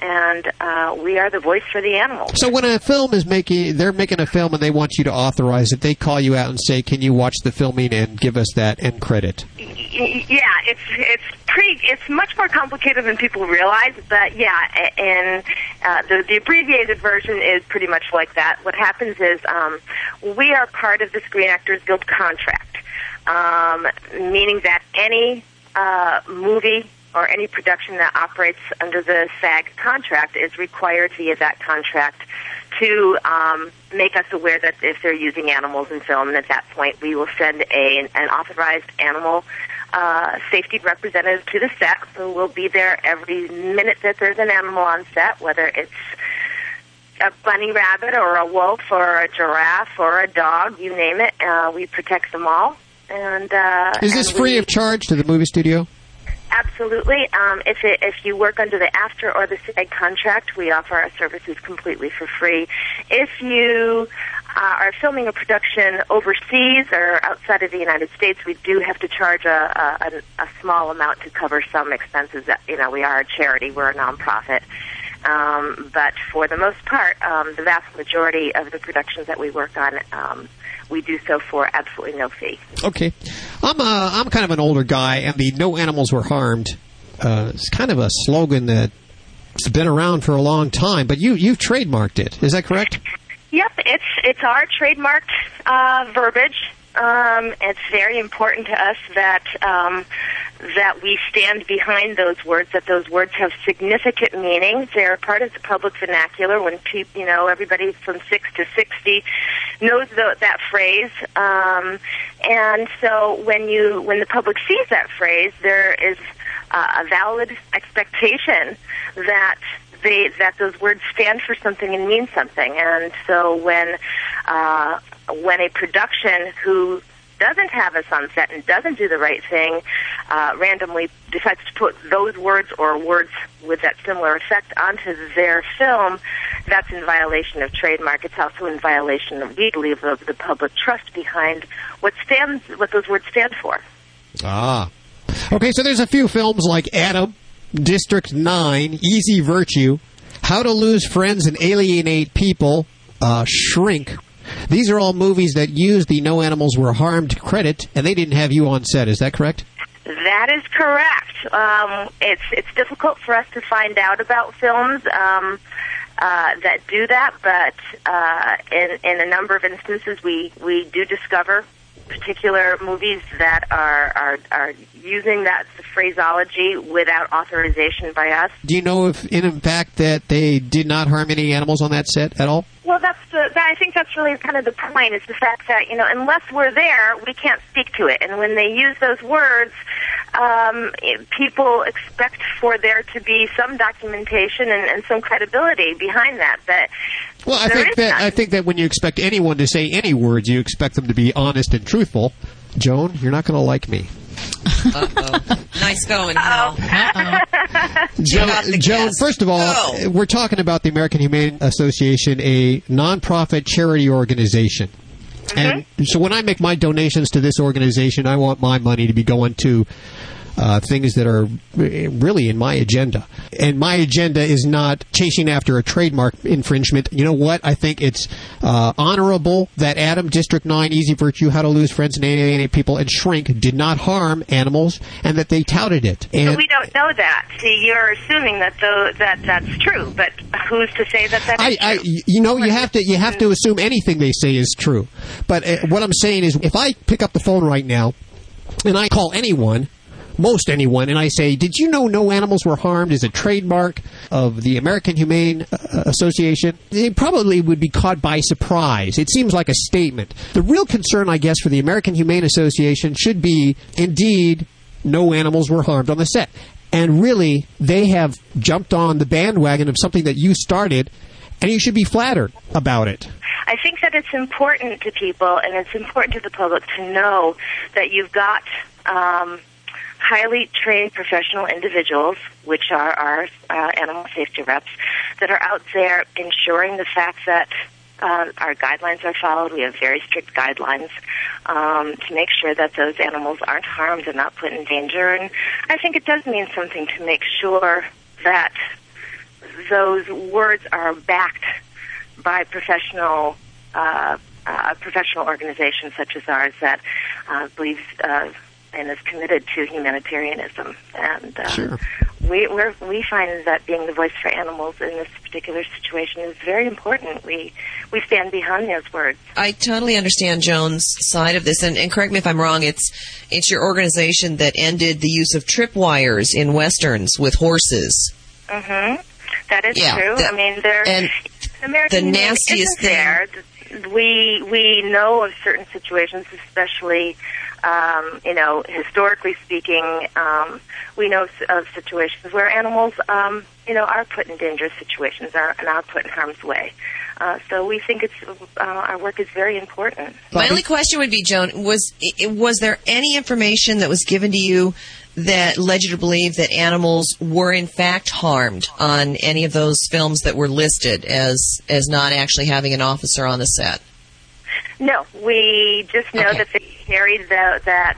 And uh, we are the voice for the animals. So when a film is making, they're making a film and they want you to authorize it. They call you out and say, "Can you watch the filming and give us that end credit?" Yeah, it's it's pretty. It's much more complicated than people realize. But yeah, and uh, the the abbreviated version is pretty much like that. What happens is um, we are part of the Screen Actors Guild contract, um, meaning that any uh, movie or any production that operates under the SAG contract is required via that contract to um, make us aware that if they're using animals in film, and at that point we will send a an authorized animal uh, safety representative to the set who will be there every minute that there's an animal on set, whether it's a bunny rabbit or a wolf or a giraffe or a dog, you name it. Uh, we protect them all. And uh, Is this and free we- of charge to the movie studio? Absolutely. Um, if it, if you work under the AFTRA or the SAG contract, we offer our services completely for free. If you uh, are filming a production overseas or outside of the United States, we do have to charge a, a, a small amount to cover some expenses. That you know, we are a charity, we're a nonprofit. Um, but for the most part, um, the vast majority of the productions that we work on, um, we do so for absolutely no fee. Okay, I'm uh, I'm kind of an older guy, and the "No Animals Were Harmed" uh, is kind of a slogan that's been around for a long time. But you you've trademarked it. Is that correct? Yep, it's it's our trademarked uh, verbiage. Um, it's very important to us that um, that we stand behind those words. That those words have significant meaning. They're part of the public vernacular. When people, you know, everybody from six to sixty knows the, that phrase. Um, and so when you when the public sees that phrase, there is uh, a valid expectation that they that those words stand for something and mean something. And so when uh, when a production who doesn't have us on set and doesn't do the right thing, uh, randomly decides to put those words or words with that similar effect onto their film, that's in violation of trademark. It's also in violation of believe, of the, public trust behind what stands what those words stand for. Ah. Okay, so there's a few films like Adam, District 9, Easy Virtue, How to Lose Friends and Alienate People, uh, Shrink. These are all movies that use the No Animals Were Harmed credit, and they didn't have you on set. Is that correct? That is correct. Um, it's it's difficult for us to find out about films um, uh, that do that, but uh, in in a number of instances, we we do discover particular movies that are are, are using that phraseology without authorization by us. Do you know if, in fact, that they did not harm any animals on that set at all? Well, that's the. That, I think that's really kind of the point. Is the fact that you know, unless we're there, we can't speak to it. And when they use those words, um, it- people expect for there to be some documentation and, and some credibility behind that. But Well, I there think is that none. I think that when you expect anyone to say any words, you expect them to be honest and truthful. Jone, you're not going to like me. Nice going, Hal. Jone, off the Jone gas. first of all, Go. we're talking about the American Humane Association, a nonprofit charity organization. Mm-hmm. And so when I make my donations to this organization, I want my money to be going to uh, things that are really in my agenda. And my agenda is not chasing after a trademark infringement. You know what? I think it's uh, honorable that Adam, District 9, Easy Virtue, How to Lose Friends and Alienate People, and Shrink did not harm animals and that they touted it. And but we don't know that. See, you're assuming that though that that's true, but who's to say that that I, I, you know, you have to you have to assume anything they say is true. But uh, what I'm saying is, if I pick up the phone right now and I call anyone, most anyone, and I say, "Did you know no animals were harmed?" is a trademark of the American Humane uh, Association. They probably would be caught by surprise. It seems like a statement. The real concern, I guess, for the American Humane Association should be, indeed, no animals were harmed on the set. And really, they have jumped on the bandwagon of something that you started, and you should be flattered about it. I think that it's important to people and it's important to the public to know that you've got um, highly trained professional individuals, which are our uh, animal safety reps, that are out there ensuring the fact that uh, our guidelines are followed. We have very strict guidelines um, to make sure that those animals aren't harmed and not put in danger. And I think it does mean something to make sure that those words are backed by professional uh, uh, professional organizations such as ours that uh, believes uh, and is committed to humanitarianism. And uh, Sure. we we're, we find that being the voice for animals in this particular situation is very important. We we stand behind those words. I totally understand Jone's side of this, and, and correct me if I'm wrong. It's it's your organization that ended the use of tripwires in westerns with horses. hmm That is Yeah, true. the- I mean, there and American the nastiest isn't there. We we know of certain situations, especially um, you know historically speaking. Um, we know of situations where animals um, you know are put in dangerous situations are, and are put in harm's way. Uh, so we think it's uh, our work is very important. My only question would be, Jone, was was there any information that was given to you that led you to believe that animals were in fact harmed on any of those films that were listed as as not actually having an officer on the set? No, we just know Okay. that they carried the, that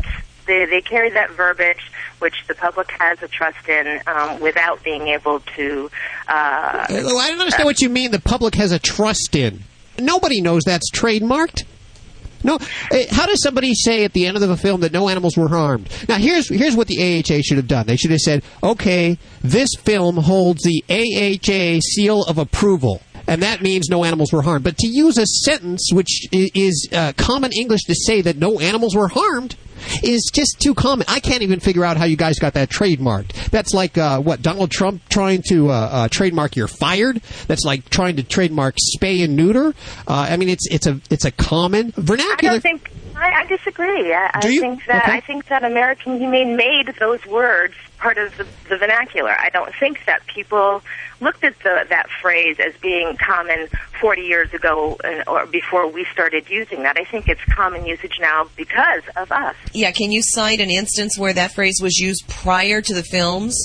they, they carried that verbiage, which the public has a trust in, um, without being able to. Uh, Well, I don't understand what you mean the public has a trust in. Nobody knows that's trademarked. No, eh, how does somebody say at the end of the film that no animals were harmed? Now, here's here's what the AHA should have done. They should have said, "Okay, this film holds the AHA seal of approval." And that means no animals were harmed. But to use a sentence which is uh, common English to say that no animals were harmed is just too common. I can't even figure out how you guys got that trademarked. That's like uh, what Donald Trump trying to uh, uh, trademark "you're fired." That's like trying to trademark "spay and neuter." Uh, I mean, it's it's a it's a common I vernacular. don't think. I, I disagree. I, Do I think that Okay. I think that American Humane made those words part of the, the vernacular. I don't think that people looked at the, that phrase as being common 40 years ago and, or before we started using that. I think it's common usage now because of us. Yeah, can you cite an instance where that phrase was used prior to the films?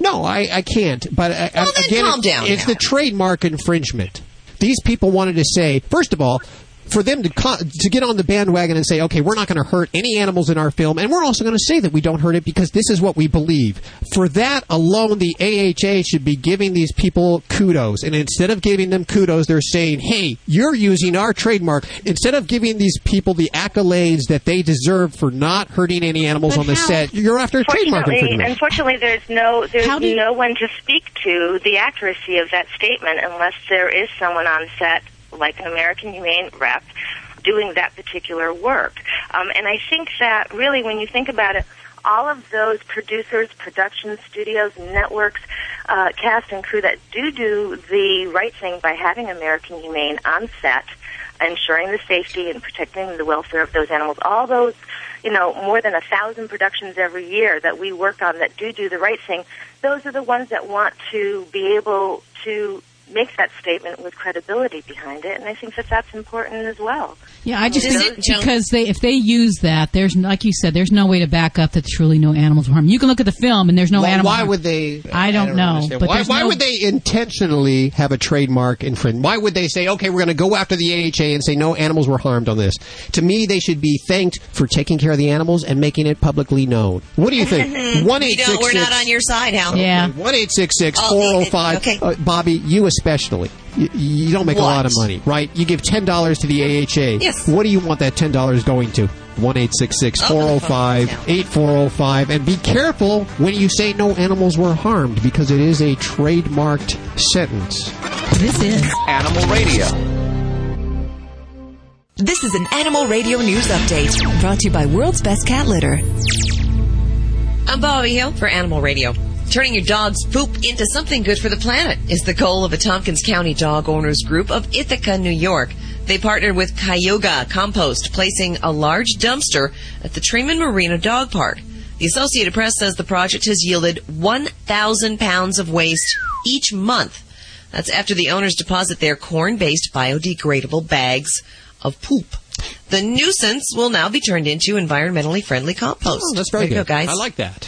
No, I, I can't. But I, Well, then again, calm it- down it's now. the trademark infringement. These people wanted to say, first of all, for them to co- to get on the bandwagon and say, okay, we're not going to hurt any animals in our film, and we're also going to say that we don't hurt it because this is what we believe. For that alone, the AHA should be giving these people kudos, and instead of giving them kudos, they're saying, hey, you're using our trademark. Instead of giving these people the accolades that they deserve for not hurting any animals But on the how- set, you're after a trademark Unfortunately, infringement. unfortunately, there's no there's do- no one to speak to the accuracy of that statement unless there is someone on set, like an American Humane rep, doing that particular work. Um, and I think that really, when you think about it, all of those producers, production studios, networks, uh, cast and crew that do do the right thing by having American Humane on set, ensuring the safety and protecting the welfare of those animals, all those, you know, more than a thousand productions every year that we work on that do do the right thing, those are the ones that want to be able to make that statement with credibility behind it, and I think that that's important as well. Yeah, I just Is think it, because they if they use that, there's like you said, there's no way to back up that truly no animals were harmed. You can look at the film and there's no Why- animal. why harm. would they? I don't, know. understand. But why why no- would they intentionally have a trademark infringement? Why would they say, okay, we're going to go after the AHA and say no animals were harmed on this? To me, they should be thanked for taking care of the animals and making it publicly known. What do you think? One We eight don't, six we're not on your side, Hal. One eight six six Oh, four it- zero it- five. okay. Uh, Bobby, you especially. You, you don't make a lot of money, right? You give ten dollars to the AHA. Yes. What do you want that ten dollars going to? One eight six six oh, four zero five eight four zero five. And be careful when you say no animals were harmed because it is a trademarked sentence. This is Animal Radio. This is an Animal Radio News Update brought to you by World's Best Cat Litter. I'm Bobby Hill for Animal Radio. Turning your dog's poop into something good for the planet is the goal of a Tompkins County dog owners group of Ithaca, New York. They partnered with Cayuga Compost, placing a large dumpster at the Treman Marina Dog Park. The Associated Press says the project has yielded 1,000 pounds of waste each month. That's after the owners deposit their corn-based biodegradable bags of poop. The nuisance will now be turned into environmentally friendly compost. Oh, that's very good. go, guys. I like that.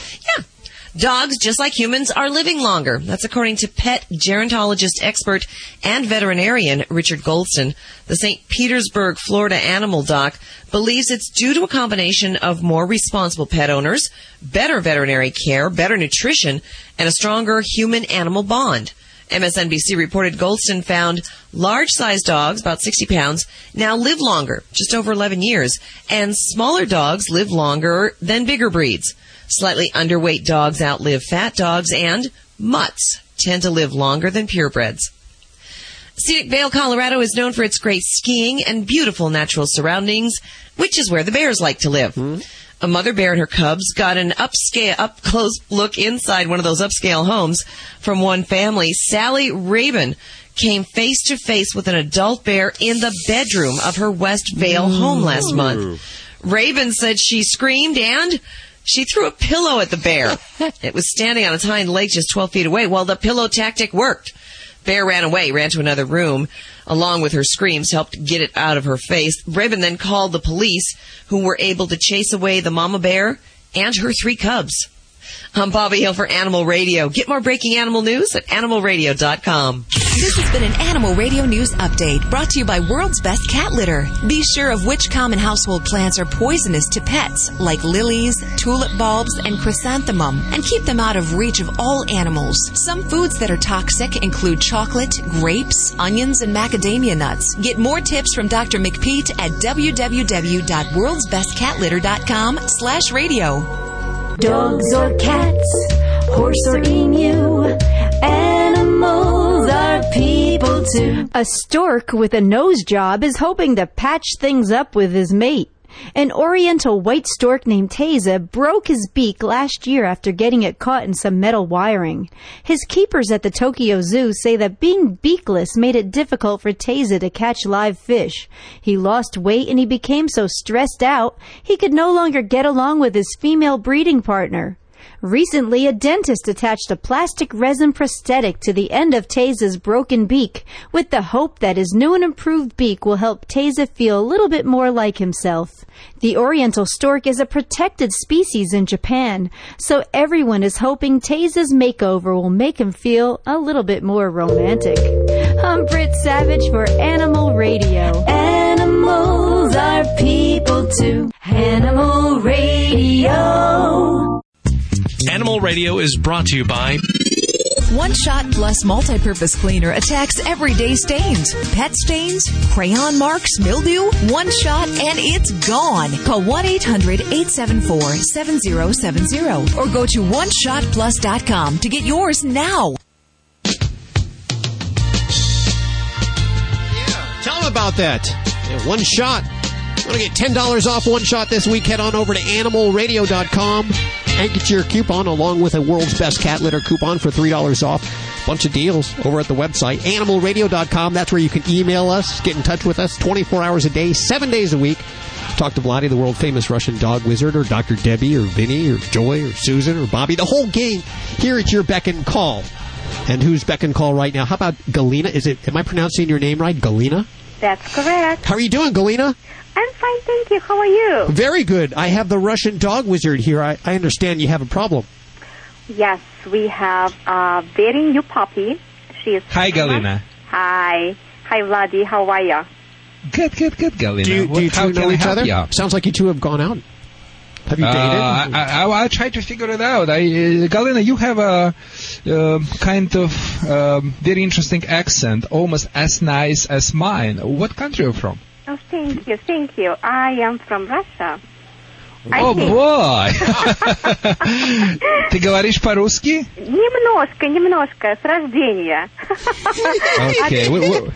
Dogs, just like humans, are living longer. That's according to pet gerontologist expert and veterinarian Richard Goldston. The St. Petersburg, Florida animal doc believes it's due to a combination of more responsible pet owners, better veterinary care, better nutrition, and a stronger human-animal bond. MSNBC reported Goldston found large-sized dogs, about 60 pounds, now live longer, just over 11 years, and smaller dogs live longer than bigger breeds. Slightly underweight dogs outlive fat dogs, and mutts tend to live longer than purebreds. Scenic Vail, Colorado is known for its great skiing and beautiful natural surroundings, which is where the bears like to live. Hmm. A mother bear and her cubs got an upscale, up close look inside one of those upscale homes from one family. Sally Rabin came face to face with an adult bear in the bedroom of her West Vail home last month. Raven said she screamed and she threw a pillow at the bear. it was standing on its hind legs just 12 feet away. Well, the pillow tactic worked. Bear ran away, ran to another room, along with her screams, helped get it out of her face. Raven then called the police, who were able to chase away the mama bear and her three cubs. I'm Bobby Hill for Animal Radio. Get more breaking animal news at animalradio.com. This has been an Animal Radio News Update brought to you by World's Best Cat Litter. Be sure of which common household plants are poisonous to pets, like lilies, tulip bulbs, and chrysanthemum, and keep them out of reach of all animals. Some foods that are toxic include chocolate, grapes, onions, and macadamia nuts. Get more tips from Dr. McPeat at www.worldsbestcatlitter.com slash radio. Dogs or cats, horse or emu, animals are people too. A stork with a nose job is hoping to patch things up with his mate. An oriental white stork named Teza broke his beak last year after getting it caught in some metal wiring. His keepers at the Tokyo Zoo say that being beakless made it difficult for Teza to catch live fish. He lost weight and he became so stressed out he could no longer get along with his female breeding partner. Recently, a dentist attached a plastic resin prosthetic to the end of Taza's broken beak with the hope that his new and improved beak will help Taza feel a little bit more like himself. The oriental stork is a protected species in Japan, so everyone is hoping Taza's makeover will make him feel a little bit more romantic. I'm Britt Savage for Animal Radio. Animals are people too. Animal Radio. Animal Radio is brought to you by One Shot Plus Multi-Purpose Cleaner attacks everyday stains. Pet stains, crayon marks, mildew. One shot and it's gone. Call 1-800-874-7070 or go to oneshotplus.com to get yours now. Tell them about that. Yeah, one shot. Want to get $10 off one shot this week? Head on over to animalradio.com and get your coupon along with a world's best cat litter coupon for $3 off. Bunch of deals over at the website, animalradio.com. That's where you can email us, get in touch with us 24 hours a day, seven days a week. Talk to Vladi, the world famous Russian dog wizard, or Dr. Debbie, or Vinnie, or Joy, or Susan, or Bobby, the whole gang here at your beck and call. And who's beck and call right now? How about Galina? Is it? Am I pronouncing your name right? Galina? That's correct. How are you doing, Galina? I'm fine, thank you. How are you? Very good. I have the Russian dog wizard here. I, I understand you have a problem. Yes, we have a very new puppy. She is. Hi, Galina. Hi. Hi, Vladi. How are you? Good, good, good, Galina. Do you, do you two know each other? you? Sounds like you two have gone out. Have you Uh, dated? I, I, I'll try to figure it out. I, uh, Galina, you have a uh, kind of um, very interesting accent, almost as nice as mine. What country are you from? Oh, thank you, thank you. I am from Russia. I О, think. бой! Ты говоришь по-русски? Немножко, немножко, с рождения. Окей. вы- вы-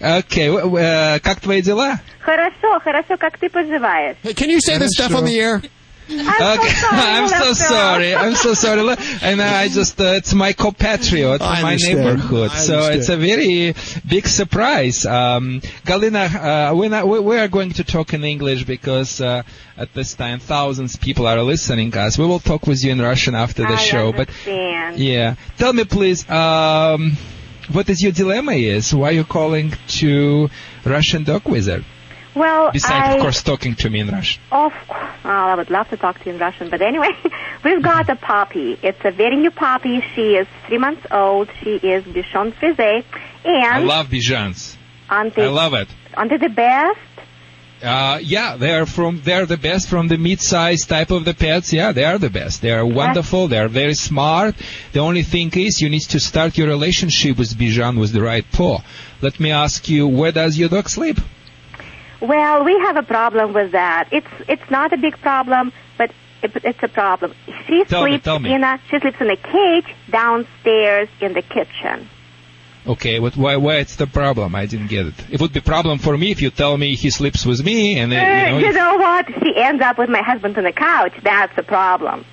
Окей. вы- вы, э, Как твои дела? Хорошо, хорошо, как ты поживаешь? Can you say this stuff on the air? Okay. I'm so sorry. I'm so sorry. And I just, uh, it's my compatriot I from my neighborhood. So it's a very big surprise. Um, Galina, uh, we're not, we, we are going to talk in English because, uh, at this time thousands of people are listening us. We will talk with you in Russian after the I show. But understand. yeah, tell me please, um, what is your dilemma is? Why you calling to Russian dog wizard? Well, Besides, I, of course, talking to me in Russian. Of course, oh, I would love to talk to you in Russian, but anyway, we've got a puppy. It's a very new puppy. She is three months old. She is Bichon Frise, and I love Bichons. aren't I love it. aren't they the best? Uh, yeah, they are from they're the best from the mid-sized type of the pets. Yeah, they are the best. They are wonderful. They are very smart. The only thing is you need to start your relationship with Bichon with the right paw. Let me ask you, where does your dog sleep? Well, we have a problem with that. It's it's not a big problem, but it, it's a problem. She Tell me, sleeps tell me. in a she sleeps in a cage downstairs in the kitchen. Okay, but why why it's the problem? I didn't get it. It would be problem for me if you tell me he sleeps with me and uh, Uh, you know. you know what? She ends up with my husband on the couch. That's a problem.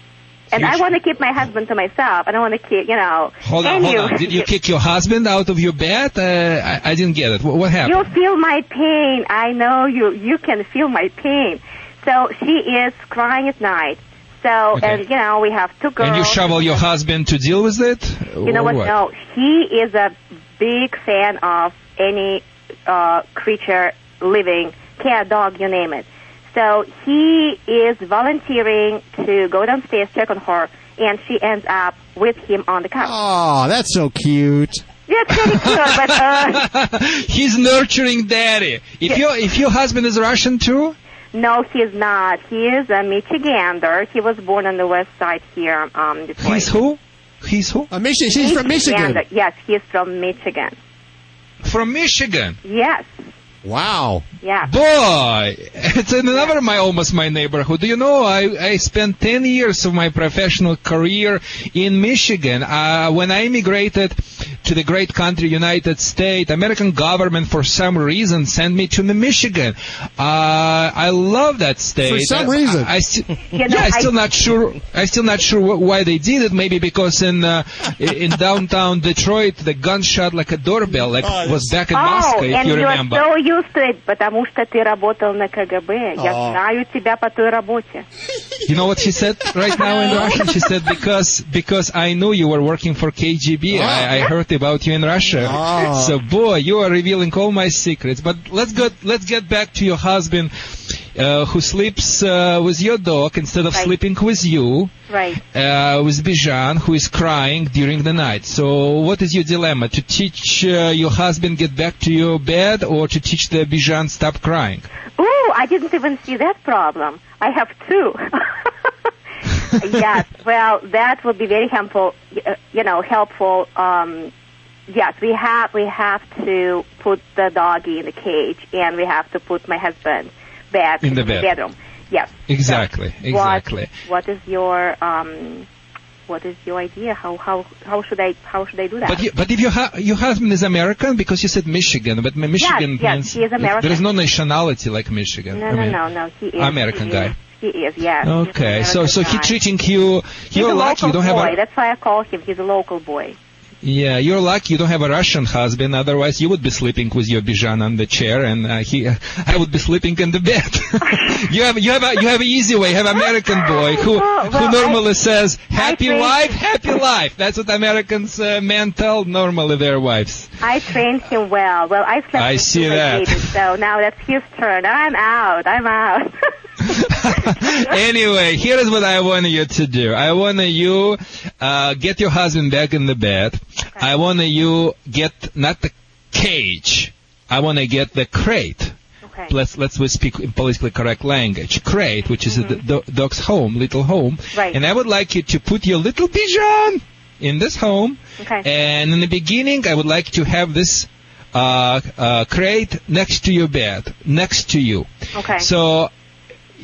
And I want to keep my husband to myself. I don't want to keep, you know. Hold on, hold you, on. Did you kick your husband out of your bed? Uh, I, I didn't get it. What, what happened? You feel my pain. I know you. You can feel my pain. So she is crying at night. So Okay. and you know we have two girls. and you shovel your husband to deal with it? You know Or what? No, he is a big fan of any uh, creature living, cat, dog, you name it. So he is volunteering to go downstairs, check on her, and she ends up with him on the couch. Oh, that's so cute. That's pretty cute, but uh, He's nurturing daddy. If your if your husband is Russian too? no, he's not. He is a Michigander. He was born on the west side here. Um, Detroit. He's who? He's who? Uh, Michigan. She's from Michigan. Michigander. Yes, he's from Michigan. From Michigan. Yes, Wow. yeah. Boy, it's another my almost my neighborhood. Do you know I I spent ten years of my professional career in Michigan. Uh, when I immigrated to the great country United States, American government for some reason sent me to the Michigan. Uh, I love that state. For some I- reason. I, I sti- You know, yeah, I still I- not sure. I still not sure wh- why they did it. Maybe because in uh, in downtown Detroit, the gunshot like a doorbell, like was back in oh, Moscow, if and you you're remember. so used to it, потому что ты работал на КГБ. Я Oh. знаю тебя по той работе. You know what she said right now in Russian? She said because because I knew you were working for KGB. I, I heard about you in Russia. Oh. So boy, you are revealing all my secrets. But let's go. Let's get back to your husband, uh, who sleeps uh, with your dog instead of Right. sleeping with you. Right. Uh, with Bichon, who is crying during the night. So, what is your dilemma? To teach uh, your husband get back to your bed, or to teach the Bichon stop crying? Ooh, I didn't even see that problem. I have two. yes, well, that would be very helpful. uh, You know, helpful. Um, yes, we have we have to put the doggy in the cage, and we have to put my husband back In the bed. bedroom. Yes. Exactly. Exactly. What, what is your um, what is your idea? How how how should I how should I do that? But, you, but if your hu- your husband is American, because you said Michigan, but Mi- Michigan yes, means he is American. there is no nationality like Michigan. no, I no, mean, no, no. He is American he guy. Is, he is. Yes. Okay, so so he treating you. He's You're a lucky local you don't have a. That's why I call him. He's a local boy. Yeah, you're lucky you don't have a Russian husband. Otherwise, you would be sleeping with your Bichon on the chair, and uh, he, I would be sleeping in the bed. you have, you have, a, you have an easy way. You have American boy who, who normally says, "Happy think- wife, happy life." That's what Americans uh, men tell normally their wives. I trained him well. Well, I slept I with see that. so now that's his turn. I'm out. I'm out. anyway, here is what I want you to do. I want you uh, get your husband back in the bed. I want you get not the cage. I want to get the crate. Okay. Let's let's we speak in politically correct language. Crate, which is the do- dog's home, little home. Right. And I would like you to put your little pigeon in this home. Okay. And in the beginning, I would like to have this uh, uh, crate next to your bed, next to you. Okay. So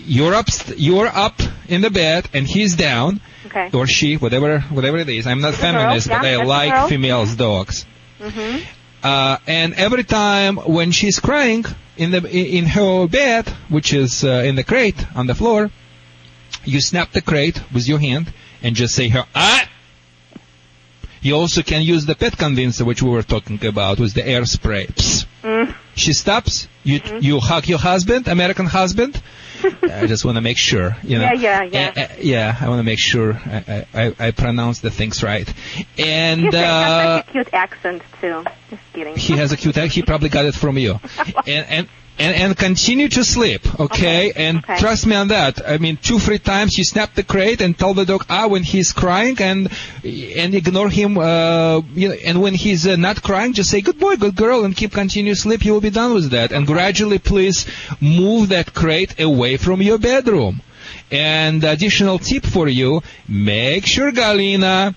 you're up, you're up in the bed, and he's down, Okay. or she, whatever, whatever it is. I'm not It's a girl, feminist, but I like females dogs. Mhm. Uh, and every time when she's crying in the in her bed, which is uh, in the crate on the floor, you snap the crate with your hand and just say her ah. You also can use the pet convincer, which we were talking about, with the air spray. Mm. She stops. You Mm-hmm. you hug your husband, American husband. I just want to make sure, you know. Yeah, yeah, yeah. Uh, uh, yeah, I want to make sure I, I, I- pronounce the things right. And He's uh, such a cute accent too. Just kidding. he has a cute accent. He probably got it from you. And and and, and continue to sleep, okay? And okay. trust me on that. I mean, two, three times you snap the crate and tell the dog ah when he's crying, and and ignore him. Uh, you know, and when he's uh, not crying, just say good boy, good girl, and keep continue sleep. You will be done with that. And gradually, please move that crate away from your bedroom. And additional tip for you: make sure, Galina,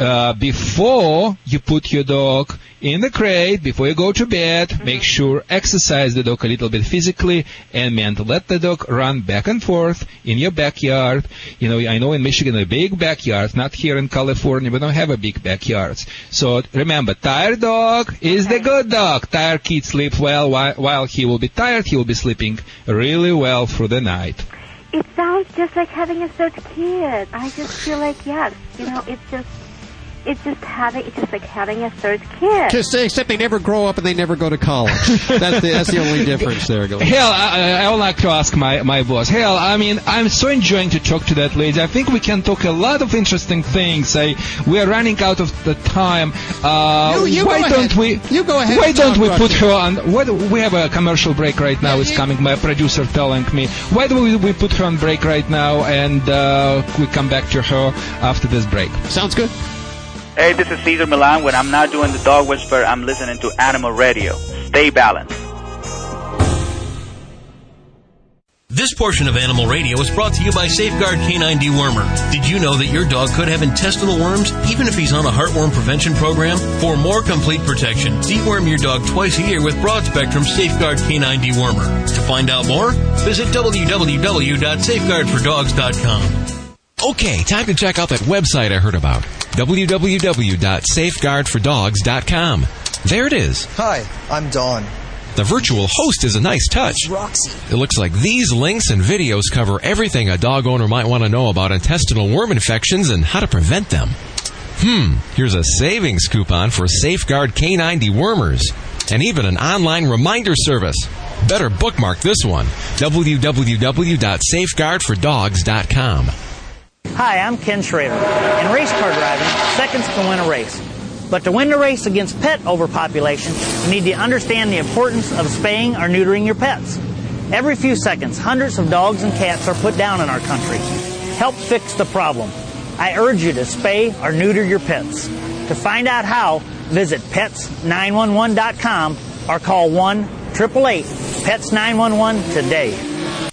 uh, before you put your dog in the crate, before you go to bed, make sure exercise the dog a little bit physically and mentally. Let the dog run back and forth in your backyard. You know, I know in Michigan a big backyard, not here in California. We don't have a big backyards. So remember, tired dog is the good dog. Tired kid sleeps well while, while he will be tired. He will be sleeping really well through the night. It sounds just like having a third kid. I just feel like yes, you know, it's just, it's just having, it's just like having a third kid. Just except they never grow up and they never go to college. that's the that's the only difference there. Galina. Hell, I, I I would like to ask my, my boss. Hell, I mean, I'm so enjoying to talk to that lady. I think we can talk a lot of interesting things. I, we are running out of the time. Uh, You- you why don't ahead. we? You go ahead Why don't we put Roger. her on? What, we have a commercial break right now. It's coming. My producer telling me. Why don't we, we put her on break right now and uh, we come back to her after this break? Sounds good. Hey, this is Cesar Millan. When I'm not doing the dog whisper, I'm listening to Animal Radio. Stay balanced. This portion of Animal Radio is brought to you by Safeguard Canine Dewormer. Did you know that your dog could have intestinal worms even if he's on a heartworm prevention program? For more complete protection, deworm your dog twice a year with broad spectrum Safeguard Canine Dewormer. To find out more, visit www.safeguardfordogs.com. Okay, time to check out that website I heard about. www.safeguardfordogs.com. There it is. Hi, I'm Dawn. The virtual host is a nice touch. Roxy. It looks like these links and videos cover everything a dog owner might want to know about intestinal worm infections and how to prevent them. Hmm, here's a savings coupon for Safeguard Canine Dewormers and even an online reminder service. Better bookmark this one www.safeguardfordogs.com. Hi, I'm Ken Schrader. In race car driving, seconds can win a race. But to win the race against pet overpopulation, you need to understand the importance of spaying or neutering your pets. Every few seconds, hundreds of dogs and cats are put down in our country. Help fix the problem. I urge you to spay or neuter your pets. To find out how, visit pets911.com or call 1 888 PETS 911 today.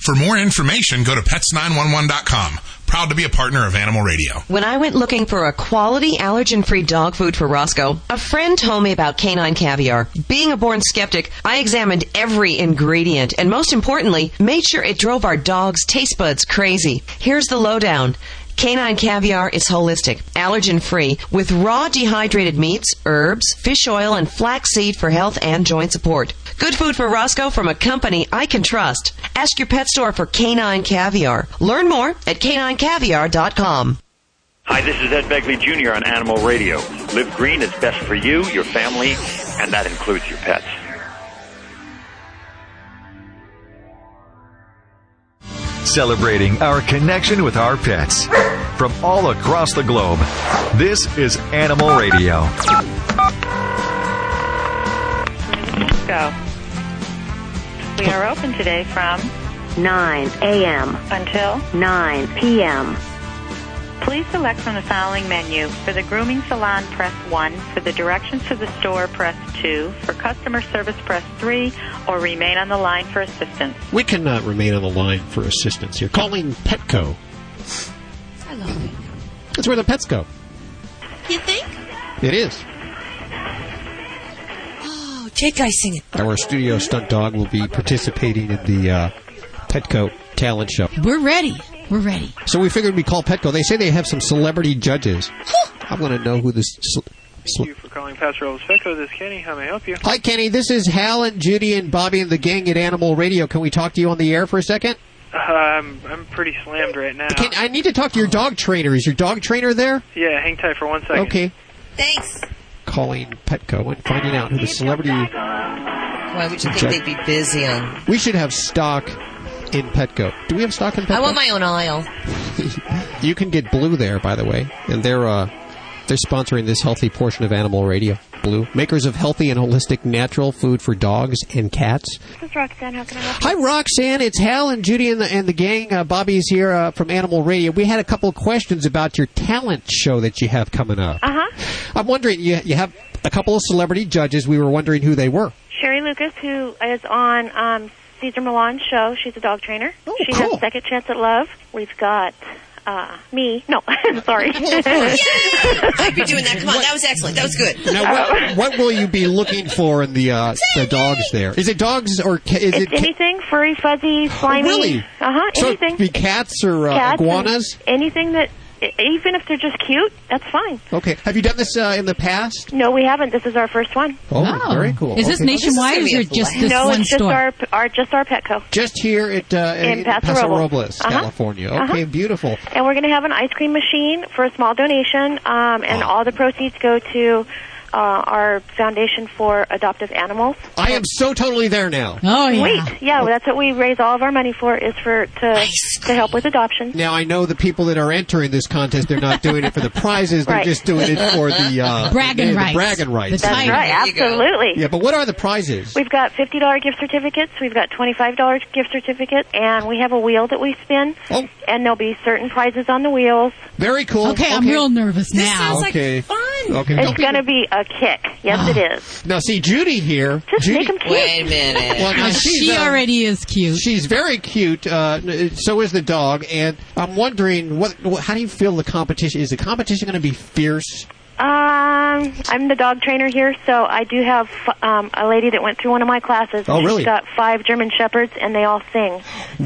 For more information, go to pets911.com. Proud to be a partner of Animal Radio. When I went looking for a quality allergen-free dog food for Roscoe, a friend told me about canine caviar. Being a born skeptic, I examined every ingredient and most importantly, made sure it drove our dog's taste buds crazy. Here's the lowdown. Canine caviar is holistic, allergen free, with raw dehydrated meats, herbs, fish oil, and flaxseed for health and joint support. Good food for Roscoe from a company I can trust. Ask your pet store for canine caviar. Learn more at caninecaviar.com. Hi, this is Ed Begley Jr. on Animal Radio. Live green is best for you, your family, and that includes your pets. Celebrating our connection with our pets. From all across the globe, this is Animal Radio. Go. We are open today from 9 a.m. until 9 p.m. Please select from the following menu. For the grooming salon, press 1. For the directions to the store, press 2. For customer service, press 3. Or remain on the line for assistance. We cannot remain on the line for assistance here. Calling Petco. I love it. That's where the pets go. You think? It is. Jake Guy sing it. Our studio stunt dog will be participating in the uh, Petco talent show. We're ready. We're ready. So we figured we'd call Petco. They say they have some celebrity judges. I want to know who this. ce- ce- Thank you for calling Paso Robles Petco. This is Kenny. How may I help you? Hi, Kenny. This is Hal and Judy and Bobby and the gang at Animal Radio. Can we talk to you on the air for a second? Uh, I'm I'm pretty slammed right now. Can, I need to talk to your dog trainer. Is your dog trainer there? Yeah, hang tight for one second. Okay. Thanks. Calling Petco and finding out who the celebrity. Why would you think they'd be busy on? We should have stock in Petco. Do we have stock in Petco? I want my own aisle. You can get Blue there, by the way, and they're uh, they're sponsoring this healthy portion of Animal Radio. Blue, makers of healthy and holistic natural food for dogs and cats. This is Roxanne. How can I help you? Hi, Roxanne. It's Hal and Judy and the, and the gang. Uh, Bobby's here uh, from Animal Radio. We had a couple of questions about your talent show that you have coming up. Uh huh. I'm wondering, you, you have a couple of celebrity judges. We were wondering who they were. Sherry Lucas, who is on um, Cesar Millan's show. She's a dog trainer. Oh, she has Second Chance at Love. We've got uh, me. No, sorry. I'd be doing that. Come on, that was excellent. That was good. Now, what, what will you be looking for in the uh, the dogs there? Is it dogs or ca- is it's it ca- anything furry, fuzzy, slimy. really? Uh huh. So Anything. it'd be cats or uh, Cats iguanas? Anything that, even if they're just cute, that's fine. Okay. Have you done this uh, in the past? No, we haven't. This is our first one. Oh, very cool. Is this Okay. nationwide or is it just this no, one it's just store? our, our just our Petco. Just here at uh, In Paso Robles. Uh-huh. California. Okay, Uh-huh. beautiful. And we're going to have an ice cream machine for a small donation, um, and Oh. all the proceeds go to uh, our foundation for adoptive animals. I am so totally there now. Oh Sweet, yeah, well, that's what we raise all of our money for is for to to help with adoption. Now I know the people that are entering this contest, they're not doing it for the prizes; they're Right. just doing it for the uh, Bragging yeah, the rights. bragging rights. That's right, absolutely. Yeah, but what are the prizes? We've got fifty dollar gift certificates. We've got twenty five dollars gift certificates, and we have a wheel that we spin. Oh. And there'll be certain prizes on the wheels. Very cool. Okay, I'm real nervous now. okay. Okay. It's going to be a kick. Yes, it is. Now, see, Judy here. Just Judy, make 'em cute. Wait a minute. Well, now, she's, she uh, already is cute. She's very cute. Uh, so is the dog, and I'm wondering, what, what? How do you feel the competition? Is the competition going to be fierce? Um, I'm the dog trainer here, so I do have um, a lady that went through one of my classes. Oh, really? She's got five German shepherds, and they all sing.